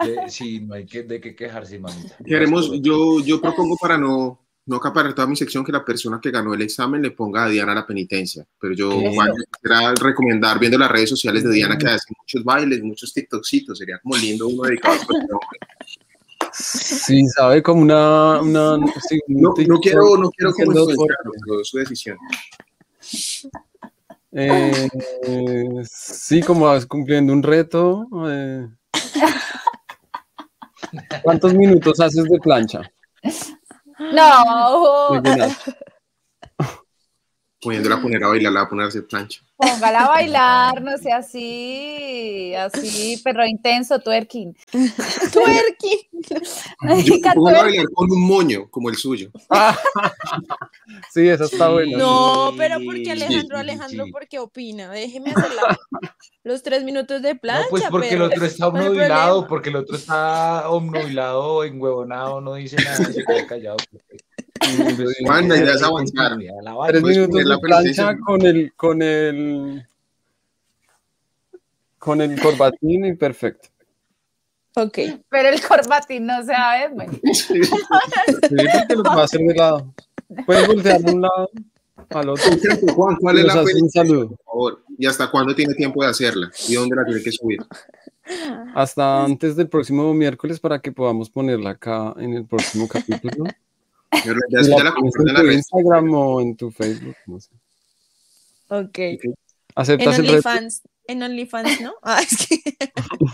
De- sí, no hay que, de qué quejarse, mamita. queremos, yo, yo propongo para no, no acaparar toda mi sección que la persona que ganó el examen le ponga a Diana la penitencia. Pero yo quisiera recomendar, viendo las redes sociales de Diana, que hace muchos bailes, muchos TikToksitos. Sería como lindo uno dedicado a hombre. Sí, sabe, como una... una sí, un No, no quiero, no quiero como pero su decisión. Eh, sí, como vas cumpliendo un reto. eh. ¿Cuántos minutos haces de plancha? No, De llenar? Poniéndola a poner a bailar, la va a poner a hacer plancha. póngala a bailar, no sea así, así, perro intenso, twerking. Tuerqui. Yo pongo a bailar con un moño, como el suyo. Sí, esa está buena. No, pero porque Alejandro, sí, Alejandro, sí. porque opina. Déjeme hacer la- los tres minutos de plancha. No, pues porque el otro está ¿Cuál es el obnubilado, problema? porque el otro está obnubilado, enhuevonado, no dice nada, se queda callado. Juan, la idea es avanzar. Tres Puedes minutos la de plancha con el, con el, con el corbatín y perfecto. Ok. Pero el corbatín no se va a ver, bueno. Sí, porque lo va a hacer de lado. Puedes voltear de un lado al otro. Juan, ¿cuál es la un saludo. por favor? ¿Y hasta cuándo tiene tiempo de hacerla? ¿Y dónde la tiene que subir? Hasta antes del próximo miércoles para que podamos ponerla acá en el próximo capítulo. Yo la la en en la tu red. Instagram o en tu Facebook, no sé. Ok. En ¿Aceptas reto? OnlyFans. En OnlyFans, ¿no? Ah, es que.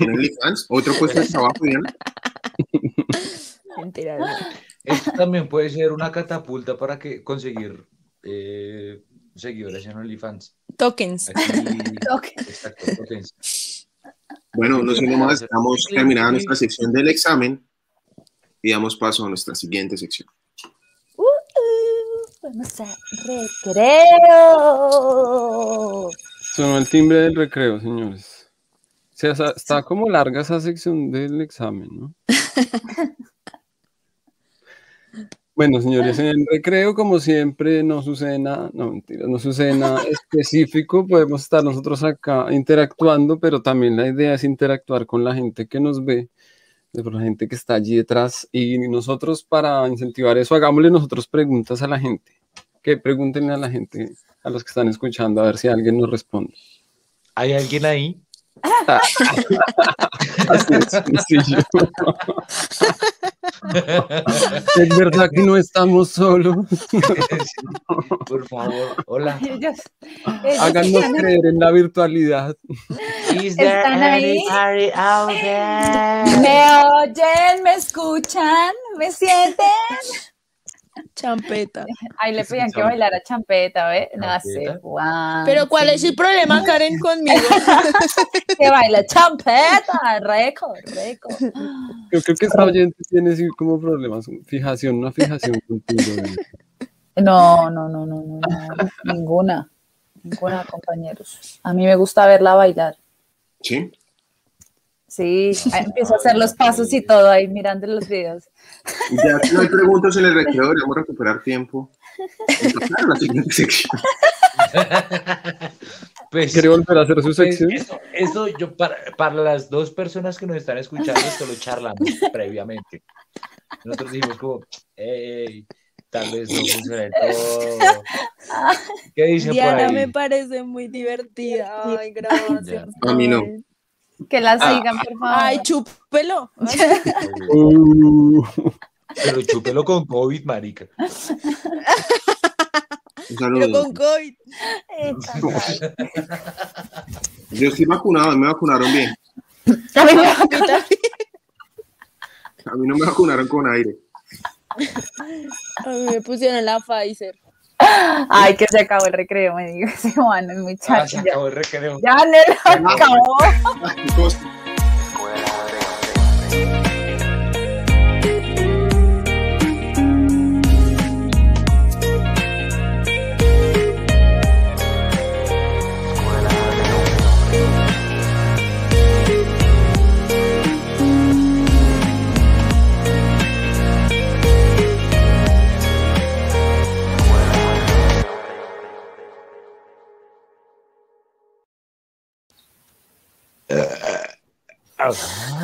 ¿En OnlyFans? ¿Otro puesto de trabajo, Diana? Mentira, no. Esto también puede ser una catapulta para que conseguir eh, seguidores en OnlyFans. Tokens. Aquí, Tokens. exacto, tokens. Bueno, no siendo más, estamos terminando nuestra sección del examen y damos paso a nuestra siguiente sección. Vamos a recreo. Sonó el timbre del recreo, señores. O sea, está como larga esa sección del examen, ¿no? Bueno, señores, en el recreo, como siempre, no sucede nada, no, mentira, no sucede nada específico. Podemos estar nosotros acá interactuando, pero también la idea es interactuar con la gente que nos ve, con la gente que está allí detrás. Y nosotros, para incentivar eso, hagámosle nosotros preguntas a la gente. Que pregúntenle a la gente, a los que están escuchando, a ver si alguien nos responde. ¿Hay alguien ahí? Así de sencillo. Es verdad que no estamos solos. Por favor, hola. Ellos, ellos Háganos creer en la virtualidad. ¿Están ahí? me oyen, me escuchan, me sienten. Champeta. Ahí le pedían que bailara champeta, ¿ve? No sé. Pero ¿cuál es el problema, Karen, conmigo? Que baila champeta, reco, reco. Yo creo que esta oyente tiene como problemas, fijación, una fijación contigo. No, no, no, no, no, no, ninguna, ninguna, compañeros. A mí me gusta verla bailar. ¿Sí? Sí, empiezo a hacer los pasos y todo ahí mirando los videos. Y ya no hay preguntas en el recreo, deberíamos recuperar tiempo. la siguiente sección. Pues, ¿Quiere volver a hacer su pues, sección? eso, eso yo para, para las dos personas que nos están escuchando, esto lo charlamos previamente. Nosotros dijimos como, hey, tal vez no funcione todo. ¿Qué dicen por Diana ahí? me parece muy divertida. Ay, gracias. A mí no. Que la sigan, por favor. Ay, chúpelo. Uh, Pero chúpelo con COVID, marica. Un Pero con COVID. Yo estoy vacunado, me vacunaron bien. A mí me- también. A mí no me vacunaron con aire. A mí me pusieron la Pfizer. Ay, que se acabó el recreo, me digo. Ese Juan es muy Ah, se acabó el recreo. ya Nelo, acabó.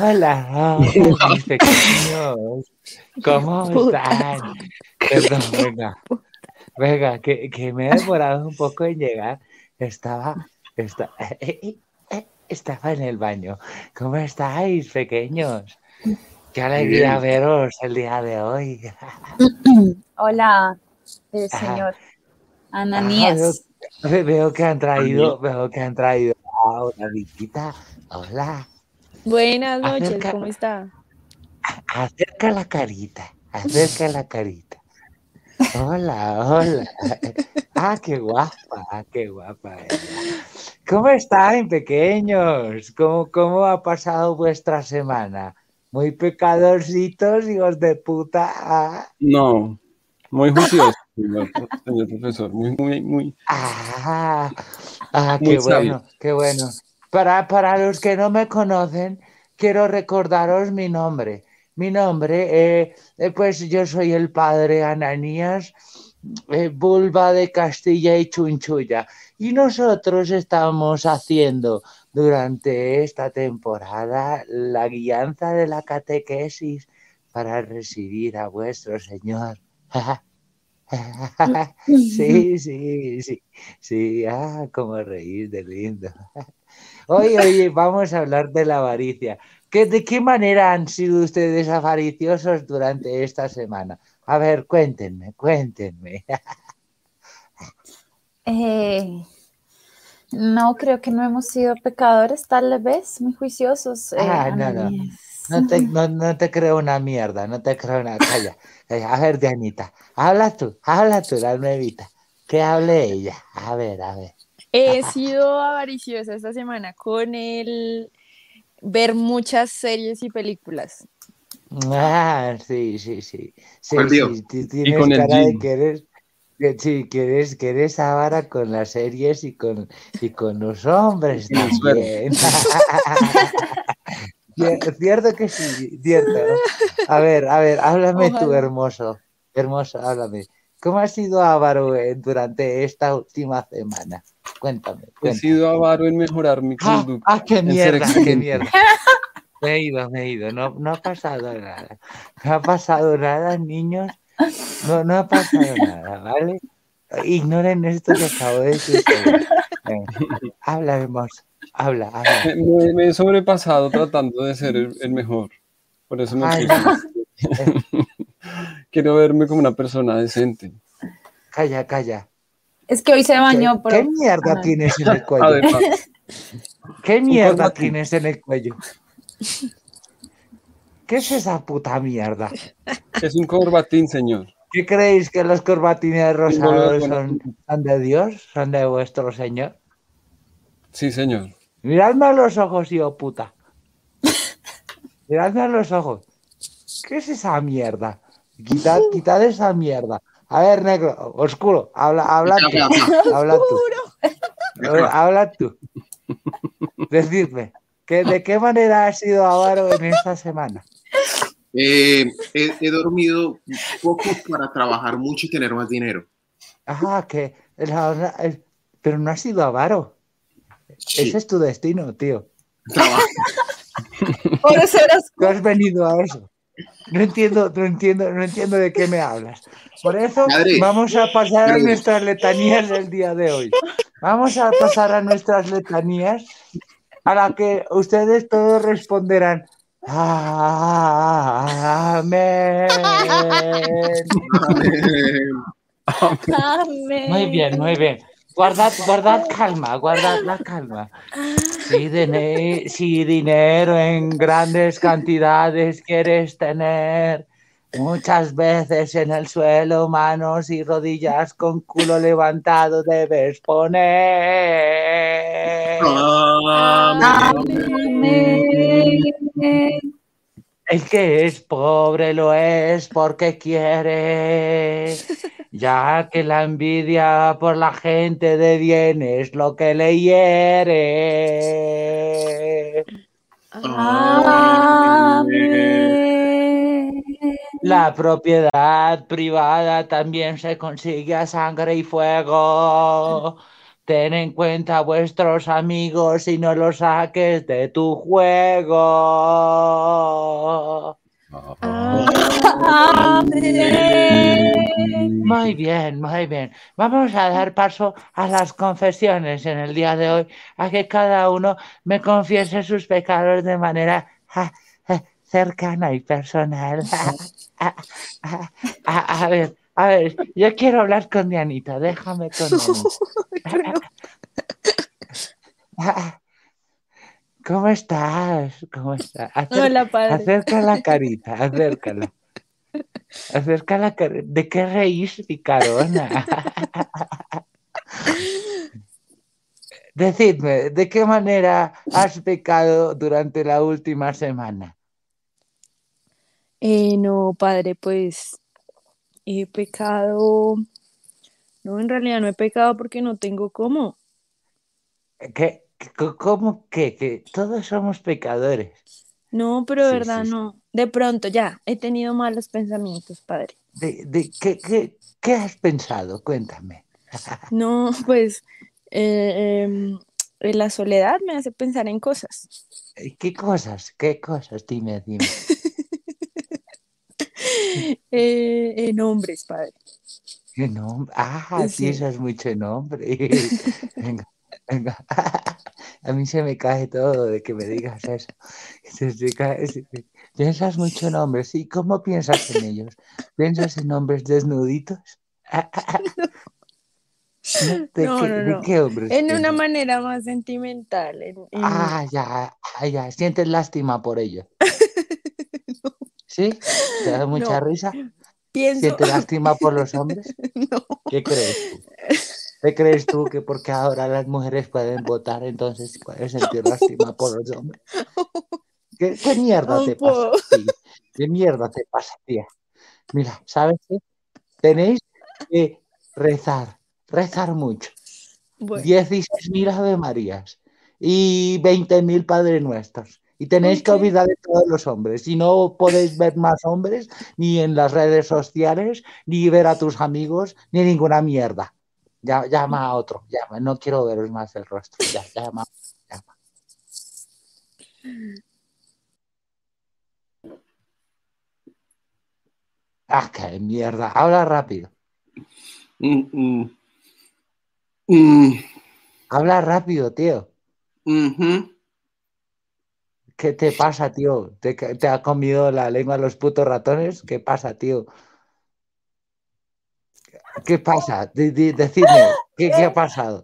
Hola, mis pequeños. ¿Cómo están? Perdón, venga. Venga, que, que me he demorado un poco en llegar. Estaba, esta- estaba en el baño. ¿Cómo estáis, pequeños? Qué alegría veros el día de hoy. Hola, eh, Ajá. señor Ah, Ananías. Ve- Veo que han traído, veo que han traído a una visita. Hola. Buenas noches, Acerca- ¿cómo está? Acerca la carita, acerca la carita. Hola, hola. Ah, qué guapa, qué guapa. ella. ¿Cómo están, pequeños? ¿Cómo, ¿Cómo ha pasado vuestra semana? Muy pecadorcitos, hijos de puta. Ah, No, muy juicioso, señor, señor profesor. Muy, muy, muy. ah, ah, Muy qué sabio. bueno, qué bueno. Para, para los que no me conocen, quiero recordaros mi nombre. Mi nombre, eh, eh, pues yo soy el padre Ananías, eh, Bulba de Castilla y Chunchulla. Y nosotros estamos haciendo durante esta temporada la guianza de la catequesis para recibir a vuestro Señor. Sí, sí, sí, sí, ah, cómo reír de lindo. Oye, oye, vamos a hablar de la avaricia. ¿Qué, ¿De qué manera han sido ustedes avariciosos durante esta semana? A ver, cuéntenme, cuéntenme. Eh, no, creo que no hemos sido pecadores, tal vez, muy juiciosos. eh, Ah, no, no. No te, no, no te creo una mierda, no te creo una... Calla, calla. A ver, Dianita, habla tú, habla tú, la nuevita. Que hable ella. A ver, a ver. He sido avariciosa esta semana con el ver muchas series y películas. Ah, sí, sí, sí. Sí, sí, ti- tienes con el cara de gym. que eres, que sí, que eres, que eres avara con las series y con, y con los hombres también. Cier- Cierto que sí, cierto. A ver, a ver, háblame tú, Ojalá. hermoso, hermoso, háblame. ¿Cómo has sido avaro eh, durante esta última semana? Cuéntame, He sido avaro en mejorar mi Ah, conducta. ah, qué mierda, qué mierda. Me he ido, me he ido. No, no ha pasado nada. No ha pasado nada, niños. No, no ha pasado nada, ¿vale? Ignoren esto que acabo de decir. Habla, hermoso. Habla, habla. Me, he sobrepasado tratando de ser el, el mejor. Por eso me Ay, Quiero verme como una persona decente. Calla, calla. Es que hoy se ¿Qué, bañó, qué pero mierda tienes en el cuello? ¿Qué mierda tienes en el cuello? ¿Qué es esa puta mierda? es un corbatín, señor. ¿Qué creéis que los corbatines rosados son, son de Dios? ¿Son de vuestro Señor? Sí, señor. Miradme a los ojos, hijo puta. Miradme a los ojos. ¿Qué es esa mierda? Quitad, quitad esa mierda. A ver, negro, oscuro, habla, habla tú. Habla tú. Habla tú. Decidme, ¿que, ¿de qué manera has sido avaro en esta semana? Eh, he, he dormido poco para trabajar mucho y tener más dinero. Ajá, que. el- pero no has sido avaro. Sí, Ese es tu destino, tío. trabajo. por eso eras Tú has venido a eso. No entiendo, no entiendo, no entiendo de qué me hablas. Por eso vamos a pasar a nuestras letanías del día de hoy. Vamos a pasar a nuestras letanías a la que ustedes todos responderán. Amén. Amén. Muy bien, muy bien. Guardad, guardad calma, guardad la calma. Si, dine- si dinero en grandes cantidades quieres tener, muchas veces en el suelo, manos y rodillas con culo levantado debes poner. El que es pobre lo es porque quiere, ya que la envidia por la gente de bien es lo que le hiere. Amén. La propiedad privada también se consigue a sangre y fuego, Ten en cuenta a vuestros amigos y no los saques de tu juego. Muy bien, muy bien. Vamos a dar paso a las confesiones en el día de hoy, a que cada uno me confiese sus pecados de manera ja, ja, cercana y personal. A, a- a ver, a ver, yo quiero hablar con Dianita, déjame con Dianita. ¿Cómo estás? ¿Cómo estás? Acer- Hola, padre. Acerca la carita, acércala. Acerca la carita. ¿De qué reís, picarona? Decidme, ¿de qué manera has pecado durante la última semana? Eh, no, padre, pues he pecado. No, en realidad no he pecado porque no tengo cómo. ¿Qué, qué- ¿Cómo que, que todos somos pecadores? No, pero Sí, verdad sí, sí. no. De pronto ya, he tenido malos pensamientos, padre. ¿De, de qué, qué- qué has pensado? Cuéntame. No, pues eh, em, eh, la soledad me hace pensar en cosas. ¿Qué cosas? ¿Qué cosas? Dime, dime. Eh, en hombres, padre. ¿Qué nombre? Ah, Sí. piensas mucho en nombre. Venga, venga. A mí se me cae todo de que me digas eso. Se te cae- se- Piensas mucho en hombres. ¿Y cómo piensas en ellos? ¿Piensas en hombres desnuditos? ¿De, No, qué, no, de no. qué hombres En una manera más sentimental. en- en- Ah, ya, ya. Sientes lástima por ellos. ¿Sí? ¿Te da mucha risa? Pienso. ¿Sientes lástima por los hombres? No. ¿Qué crees crees tú que porque ahora las mujeres pueden votar, entonces puedes sentir lástima por los hombres? ¿Qué, qué mierda te pasa? ¿Qué mierda te pasa, tía? Mira, ¿sabes qué? Tenéis que rezar, rezar mucho. Bueno, 16.000 Ave Marías y 20.000 Padre Nuestros. Y tenéis que olvidar de todos los hombres. Y no podéis ver más hombres ni en las redes sociales, ni ver a tus amigos, ni ninguna mierda. Ya, llama a otro, llama. No quiero veros más el rostro. Ya, llama. llama. Ah, qué mierda. Habla rápido. Mm, mm. Mm, Habla rápido, tío. ¿Qué te pasa, tío? ¿Te, te ha comido la lengua los putos ratones? ¿Qué pasa, tío? ¿Qué pasa? Di- di- decidme, ¿qué, qué ha pasado?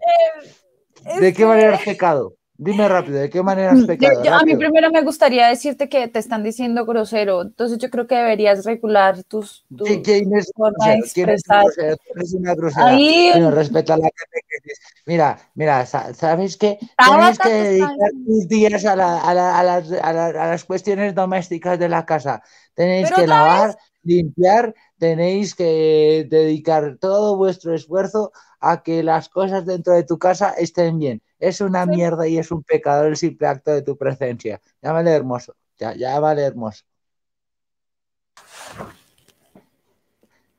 ¿De qué manera has pecado? Dime rápido, ¿de qué manera has Yo- pecado? yo- a mí primero me gustaría decirte que te están diciendo grosero, entonces yo creo que deberías regular tus, tu ¿Qui- ¿Quién es de grosero? ¿Quién es grosero? Tú eres una grosera. Ahí, Bueno, respeta la gente que dices. Mira, mira, sa- ¿sabes qué? Tabata Tenéis que dedicar tus días a, la- a la- a las, a la- a las cuestiones domésticas de la casa. Tenéis Pero que lavar, limpiar, tenéis que dedicar todo vuestro esfuerzo a que las cosas dentro de tu casa estén bien. Es una mierda y es un pecado el simple acto de tu presencia. Llámale hermoso. Ya, llámale hermoso.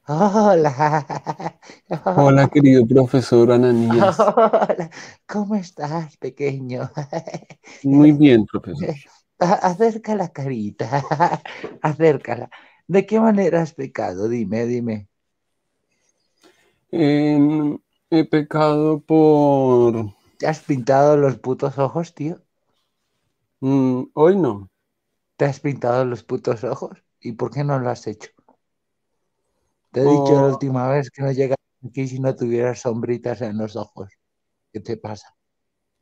Hola. Hola, querido profesor Ananías. Hola, ¿cómo estás, pequeño? Muy bien, profesor. Acerca la carita, acércala. ¿De qué manera has pecado? Dime, dime. Em, he pecado por... ¿Te has pintado los putos ojos, tío? mm, hoy no. ¿Te has pintado los putos ojos? ¿Y por qué no lo has hecho? Te he dicho la Oh. última vez que no llegas aquí si no tuvieras sombritas en los ojos. ¿Qué te pasa?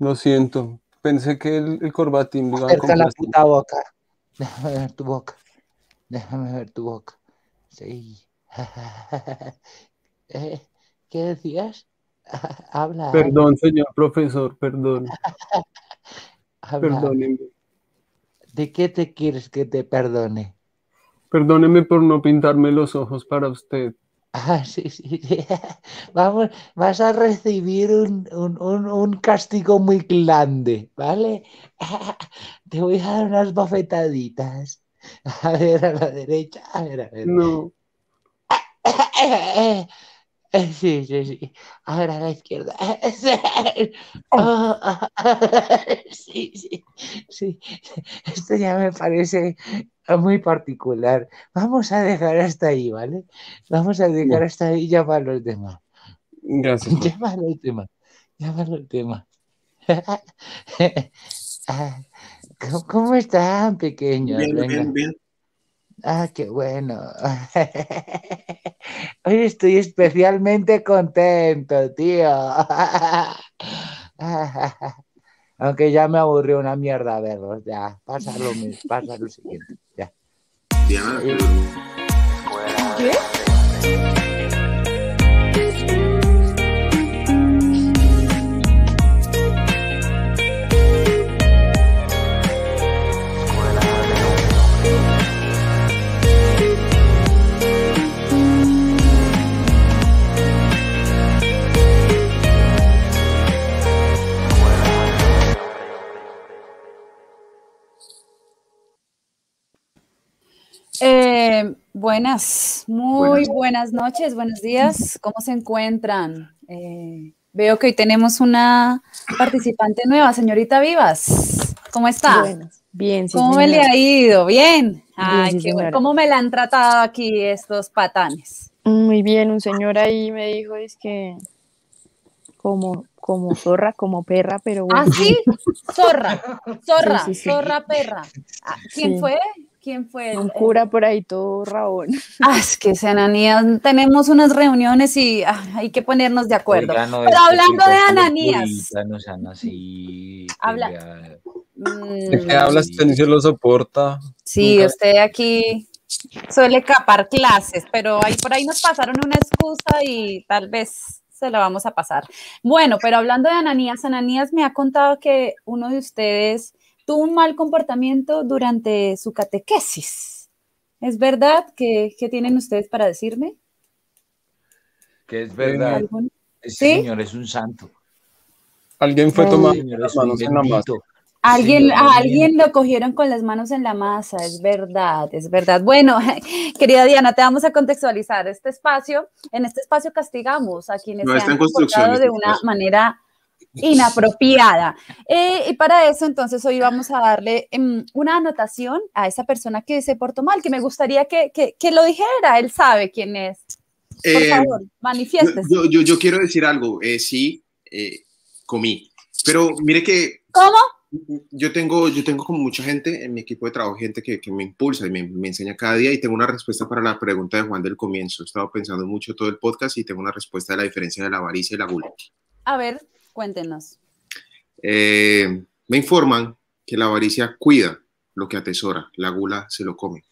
Lo siento. Pensé que el, el corbatín Acerca la puta boca. Tu boca. Déjame ver tu boca. Sí. Eh, ¿Qué decías? Habla. Perdón, señor profesor, perdón. Perdóneme. ¿De qué te quieres que te perdone? Perdóneme por no pintarme los ojos para usted. Ah, sí, sí, sí. Vamos, vas a recibir un, un- un- un castigo muy grande, ¿vale? Te voy a dar unas bofetaditas. A ver, a la derecha, a ver, a ver. No. Sí, sí, sí. Ahora a la izquierda. Oh, sí, sí, sí. Esto ya me parece muy particular. Vamos a dejar hasta ahí, ¿vale? Vamos a dejar hasta ahí y llamar al tema. Gracias. profe. Llámalo al tema. Llámalo al tema. Ah, ¿Cómo, cómo están, pequeños? Bien, Venga. bien, bien. Ah, qué bueno. Hoy estoy especialmente contento, tío. Aunque ya me aburrió una mierda verlos, ya. Pasa lo, mis- pasa lo siguiente, ya. Diana, ¿Qué? Eh, buenas, muy buenas noches, buenos días. ¿Cómo se encuentran? Eh, veo que hoy tenemos una participante nueva, señorita Vivas. ¿Cómo está? Buenas. Bien, sí, ¿Cómo me le ha ido? Bien. Ay, sí, qué bueno. ¿Cómo me la han tratado aquí estos patanes? Muy bien, un señor ahí me dijo es que como, como zorra, como perra, pero bueno. ¿Ah, sí? Zorra, zorra, Sí, sí, sí. zorra perra. Ah, ¿Quién Sí. fue? ¿Quién fue? Un el- cura por ahí todo rabón. Ah, es que Ananías, tenemos unas reuniones y ah, hay que ponernos de acuerdo. Oiga, no, Pero hablando de Ananías. así, Habla- vea- Mm, ¿De qué hablas? Usted ni se lo soporta. Sí, Nunca- usted aquí suele capar clases, pero ahí por ahí nos pasaron una excusa y tal vez se la vamos a pasar. Bueno, pero hablando de Ananías, Ananías me ha contado que uno de ustedes tuvo un mal comportamiento durante su catequesis. ¿Es verdad? ¿Qué, qué tienen ustedes para decirme? que es verdad. ¿Algún- Ese ¿Sí? señor es un santo. Alguien fue señor las manos en la masa. Alguien, Señor, a no alguien lo cogieron con las manos en la masa, es verdad, es verdad. Bueno, querida Diana, te vamos a contextualizar este espacio. En este espacio castigamos a quienes No, se está han en construcción comportado de una espacio. manera inapropiada. Eh, y para eso, entonces, hoy vamos a darle em, una anotación a esa persona que se portó mal, que me gustaría que, que- que lo dijera. Él sabe quién es. Por Eh, favor, manifiéstese. yo, yo, yo quiero decir algo. Eh, sí, eh, comí. Pero mire que ¿Cómo? yo tengo, yo tengo como mucha gente en mi equipo de trabajo, gente que, que me impulsa y me, me enseña cada día y tengo una respuesta para la pregunta de Juan del comienzo. He estado pensando mucho todo el podcast y tengo una respuesta de la diferencia de la avaricia y la gula. A ver, cuéntenos. Eh, me informan que la avaricia cuida lo que atesora, la gula se lo come.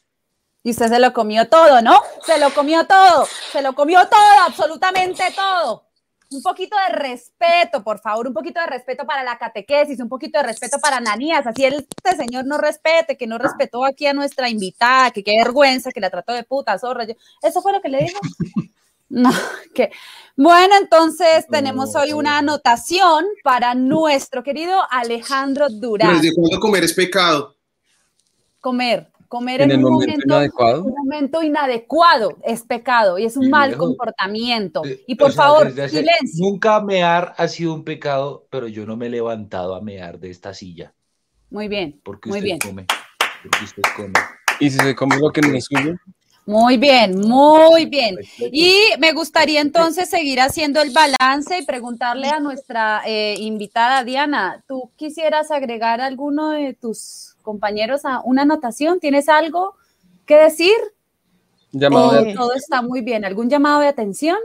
Y usted se lo comió todo, ¿no? Se lo comió todo, se lo comió todo, absolutamente todo. Un poquito de respeto, por favor, un poquito de respeto para la catequesis, un poquito de respeto para Ananías. Así este señor no respete, que no respetó aquí a nuestra invitada, que qué vergüenza, que la trató de puta, zorra. Yo- ¿Eso fue lo que le dijo? No, que. Bueno, entonces tenemos hoy una anotación para nuestro querido Alejandro Durán. ¿Desde cuándo comer es pecado? Comer, comer En en, el un momento momento inadecuado. un momento inadecuado es pecado y es un Sí, mal viejo. comportamiento. Eh, Y por o sea, favor, hace- silencio. Nunca mear ha sido un pecado, pero yo no me he levantado a mear de esta silla. Muy bien, Porque muy usted bien, come. Porque usted come. Y si se come lo que no es suyo, muy bien, muy bien. Y me gustaría entonces seguir haciendo el balance y preguntarle a nuestra eh, invitada Diana, ¿tú quisieras agregar a alguno de tus compañeros a una anotación? ¿Tienes algo que decir? llamado ¿O de Eh. todo está muy bien? ¿Algún llamado de atención?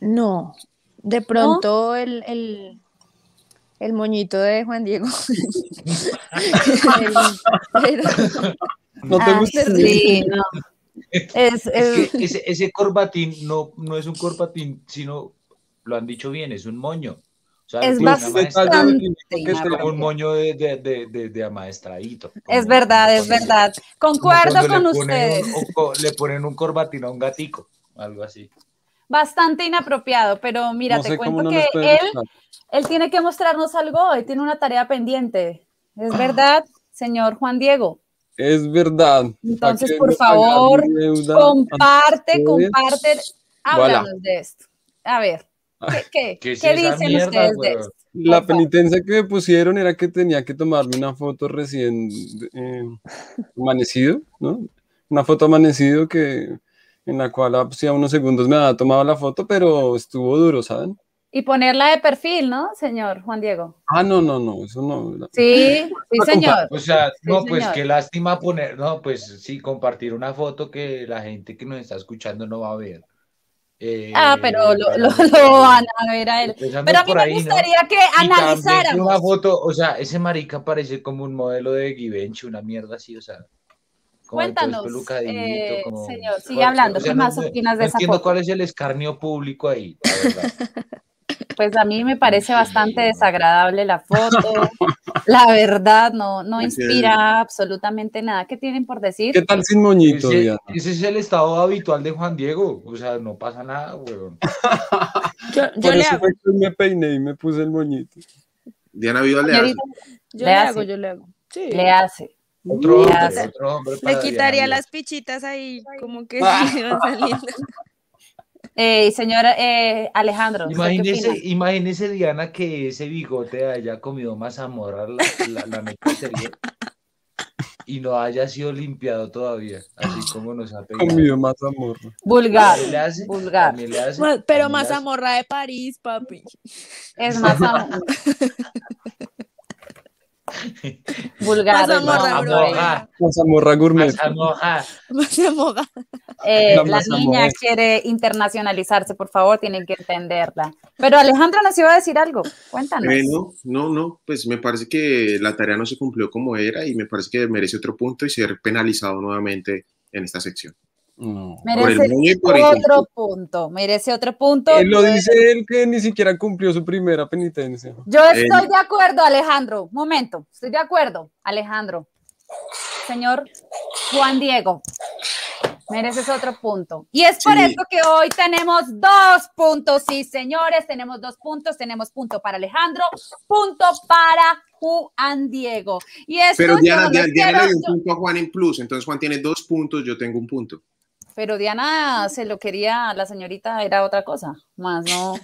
No, de pronto el, el, el moñito de Juan Diego. El- pero- ¿No te Ah, gusta? Sí, no. Es, Es es- que ese, ese corbatín no, no es un corbatín, sino, lo han dicho bien, es un moño. O sea, Es bastante se- como un moño de, de, de, de, de amaestradito. Es verdad, es cuando- verdad. Concuerdo con le ustedes. un- o co- le ponen un corbatín a un gatico, algo así. Bastante inapropiado, pero mira, no te cuento no que él, él tiene que mostrarnos algo hoy, tiene una tarea pendiente. ¿Es verdad, señor Juan Diego? Es verdad. Entonces, ¿Para qué por favor? Comparte, comparte. Voilà. Háblanos de esto. A ver, ¿qué, qué, ¿Qué es qué esa dicen mierda, ustedes de esto? La penitencia que me pusieron era que tenía que tomarme una foto recién eh, amanecido, ¿no? Una foto amanecido que en la cual hacía unos segundos me había tomado la foto, pero estuvo duro, ¿saben? Y ponerla de perfil, ¿no, señor Juan Diego? Ah, no, no, no, eso no. Sí, sí, señor. O sea, no, pues señor. qué lástima poner, no, pues sí, compartir una foto que la gente que nos está escuchando no va a ver. Eh, Ah, pero lo, lo, lo van a ver a él. Pero a mí me ahí, ¿no? gustaría que Y analizáramos. Una foto, o sea, ese marica parece como un modelo de Givenchy, una mierda así, o sea. como Cuéntanos, eh, como- señor, sigue ¿cuál- hablando, o sea, ¿qué no- más no- opinas de no esa entiendo foto? cuál es el escarnio público ahí, la verdad. Pues a mí me parece bastante desagradable la foto. La verdad, no, no inspira absolutamente nada. ¿Qué tienen por decir? ¿Qué tal sin moñito, Ese, Diana? ese es el estado habitual de Juan Diego, o sea, no pasa nada, weón. Yo, yo Por le eso hago, fue que me peiné y me puse el moñito. Diana Viva le hace. Yo le le hago, yo le hago. Sí. le hace. Otro Le hombre, hace. otro hombre Le quitaría Diana las pichitas ahí, como que Ah. van saliendo. Eh, señor eh, Alejandro, ¿usted qué Imagínese, imagínese, Diana, que ese bigote haya comido mazamorra la, la, la noche anterior y no haya sido limpiado todavía, así como nos ha pegado. Comido más amor. Vulgar, ¿También le hace? vulgar. ¿También le hace? Ma- Pero ¿También le más amorra de París, papi. Es más am- vulgar. Mazamorra ¿no? Mazamorra, Mazamorra gourmet. mazamorra. Eh, La la niña quiere internacionalizarse, por favor, tienen que entenderla. Pero Alejandro nos iba a decir algo. Cuéntanos. Eh, no, no, no, pues me parece que la tarea no se cumplió como era y me parece que merece otro punto y ser penalizado nuevamente en esta sección. No. Merece otro punto. Merece otro punto. Él lo dice él que ni siquiera cumplió su primera penitencia. Yo Eh, estoy de acuerdo, Alejandro. Momento, estoy de acuerdo, Alejandro. Señor Juan Diego, mereces otro punto. Y es por Sí. eso que hoy tenemos dos puntos, sí, señores, tenemos dos puntos. Tenemos punto para Alejandro, punto para Juan Diego. Y esto Pero Diana, no Diana, Diana quiero- le dio un punto a Juan en plus, entonces Juan tiene dos puntos, yo tengo un punto. Pero Diana se lo quería, la señorita era otra cosa, más no.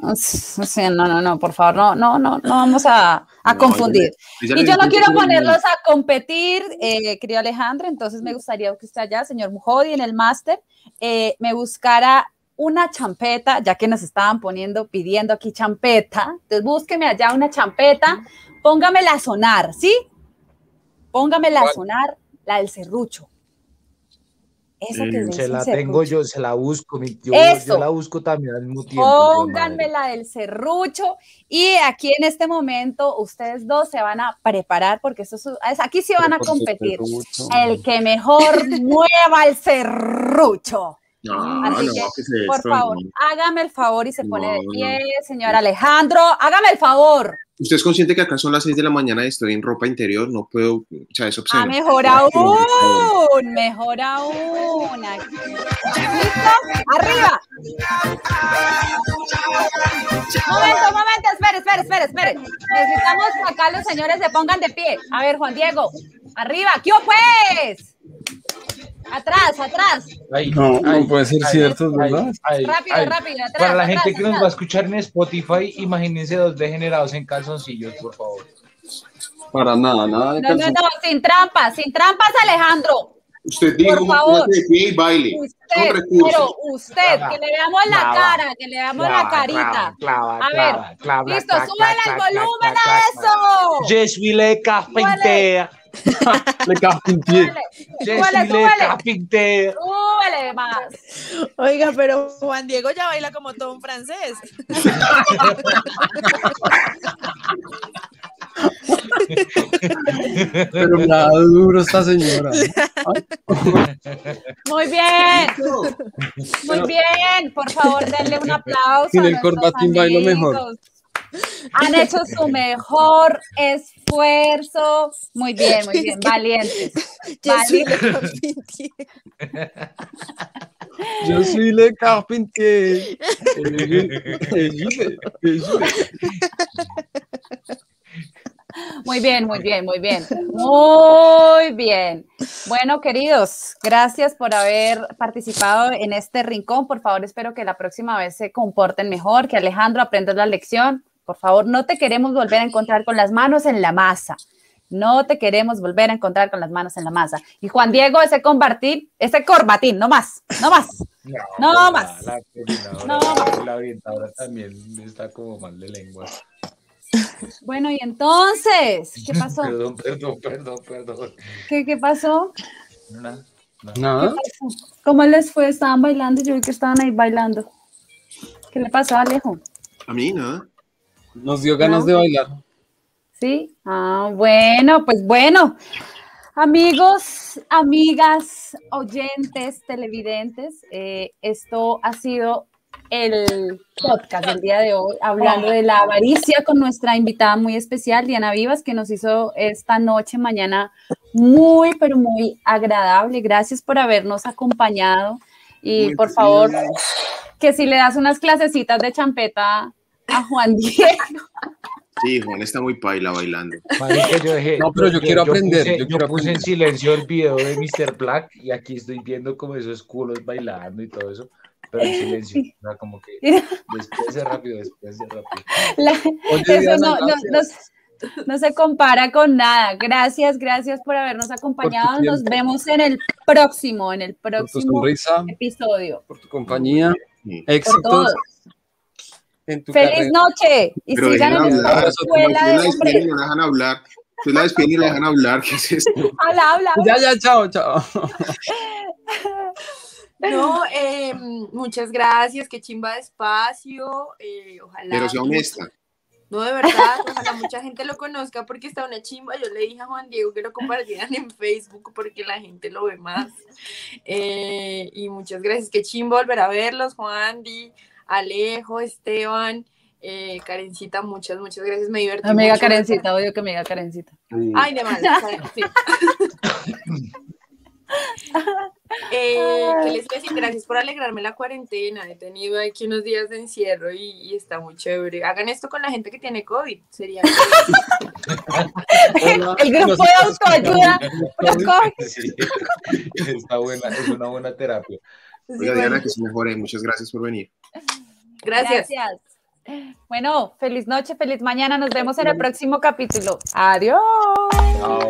O sea, no, no, no, por favor, no, no, no, no vamos a, a No, confundir. Y yo no quiero ponerlos a competir, eh, querido Alejandro, entonces me gustaría que usted allá, señor Mujodi, en el máster, eh, me buscara una champeta, ya que nos estaban poniendo, pidiendo aquí champeta, entonces búsqueme allá una champeta, póngamela a sonar, ¿sí? Póngamela a sonar, la del serrucho. Esa que Eh, Se la tengo yo, se la busco, yo, Eso. yo la busco también al mismo tiempo. Pónganme la del serrucho y aquí en este momento ustedes dos se van a preparar porque esto es, aquí sí van a competir. El que mejor mueva el serrucho. No, Así no, que, ¿qué es Por esto? favor, No. hágame el favor y se pone de pie, señor Alejandro. Hágame el favor. ¿Usted es consciente que acá son las 6 de la mañana y estoy en ropa interior? No puedo, o sea, es obsceno. Ah, mejor aún, mejor aún. ¿Listo? Arriba. Momento, momento, espere, espere, espere, espere. Necesitamos que acá los señores se pongan de pie. A ver, Juan Diego, arriba. ¿Qué pues? Atrás, atrás. No, no puede ser cierto, ¿verdad? Rápido, rápido, atrás. Para la atrás, gente que nos va a escuchar en Spotify, imagínense dos degenerados en calzoncillos, por favor. Para nada, nada de No, no, no, sin trampas, sin trampas, Alejandro. Usted dijo, Por favor. de pie y baile. Usted, pero usted, que le veamos la Clava, cara, que le veamos la carita. Clava, A ver, Listo, clava, súbele clava, el volumen clava, a eso. Je suis le carpentier. Le. Súbele más. Oiga, pero Juan Diego ya baila como todo un francés. Pero me ha dado duro esta señora. Ay, Muy bien, muy bien. Por favor, denle un aplauso. Sin a el corbatín bailo mejor. Han hecho su mejor esfuerzo. Muy bien, muy bien, valientes. Yo soy le carpentier. Yo soy le carpentier. Muy bien, muy bien, muy bien. Muy bien. Bueno, queridos, gracias por haber participado en este rincón. Por favor, espero que la próxima vez se comporten mejor, que Alejandro aprenda la lección. Por favor, no te queremos volver a encontrar con las manos en la masa. No te queremos volver a encontrar con las manos en la masa. Y Juan Diego, ese combatín, ese corbatín, no más, no más. No, la- más. La, coordinadora, No la- la orientadora también está como mal de lengua. Bueno, y entonces, ¿qué pasó? Perdón, perdón, perdón, perdón. ¿Qué, qué pasó? Nada, Nada. ¿Cómo les fue? ¿Estaban bailando? Yo vi que estaban ahí bailando. ¿Qué le pasó a Alejo? A mí nada. Nos dio ganas No. de bailar. ¿Sí? Ah, bueno, pues bueno. Amigos, amigas, oyentes, televidentes, eh, esto ha sido el podcast del día de hoy, hablando de la avaricia con nuestra invitada muy especial, Diana Vivas, que nos hizo esta noche, mañana, muy, pero muy agradable. Gracias por habernos acompañado y Muy por bien. favor, que si le das unas clasecitas de champeta a Juan Diego. Sí, Juan está muy paila bailando. Marica, yo dejé- No, pero yo quiero aprender, puse- yo quiero puse en silencio el video de Mr. Black y aquí estoy viendo como esos culos bailando y todo eso, pero en silencio. O sea, como que rápido, despídense rápido. La- Oye, eso Diana, no, no, no se- no se compara con nada. Gracias, gracias por habernos acompañado. Nos vemos en el próximo, en el Por tu próximo sonrisa, episodio. por tu compañía. Éxitos. En tu Feliz carrera. noche y Pero sigan en hablar. escuela de hombres. no la dejan hablar. Ustedes la despiden y la dejan hablar. ¿Qué es esto? Habla, habla. Ya, ya, chao, chao. No, eh, muchas gracias, que chimba de espacio. eh, ojalá. Pero sea honesta. No, de verdad, ojalá mucha gente lo conozca porque está una chimba. Yo le dije a Juan Diego que lo compartieran en Facebook porque la gente lo ve más. Eh, y muchas gracias, que chimba volver a verlos, Juan Di, Alejo, Esteban, eh, Karencita, muchas, muchas gracias. Me divertí. Amiga mucho. Karencita, odio que me diga Karencita. Ay, de mal. sí. Eh, ¿Qué les voy a decir? Gracias por alegrarme la cuarentena. He tenido aquí unos días de encierro y, y está muy chévere. Hagan esto con la gente que tiene COVID. Sería. Hola, El grupo de autoayuda. Sí, está buena, es una buena terapia. Sí, Oiga, bueno, Diana, que se mejore. Muchas gracias por venir. Gracias. Gracias. Bueno, feliz noche, feliz mañana. Nos vemos en el próximo capítulo. Adiós. Chao.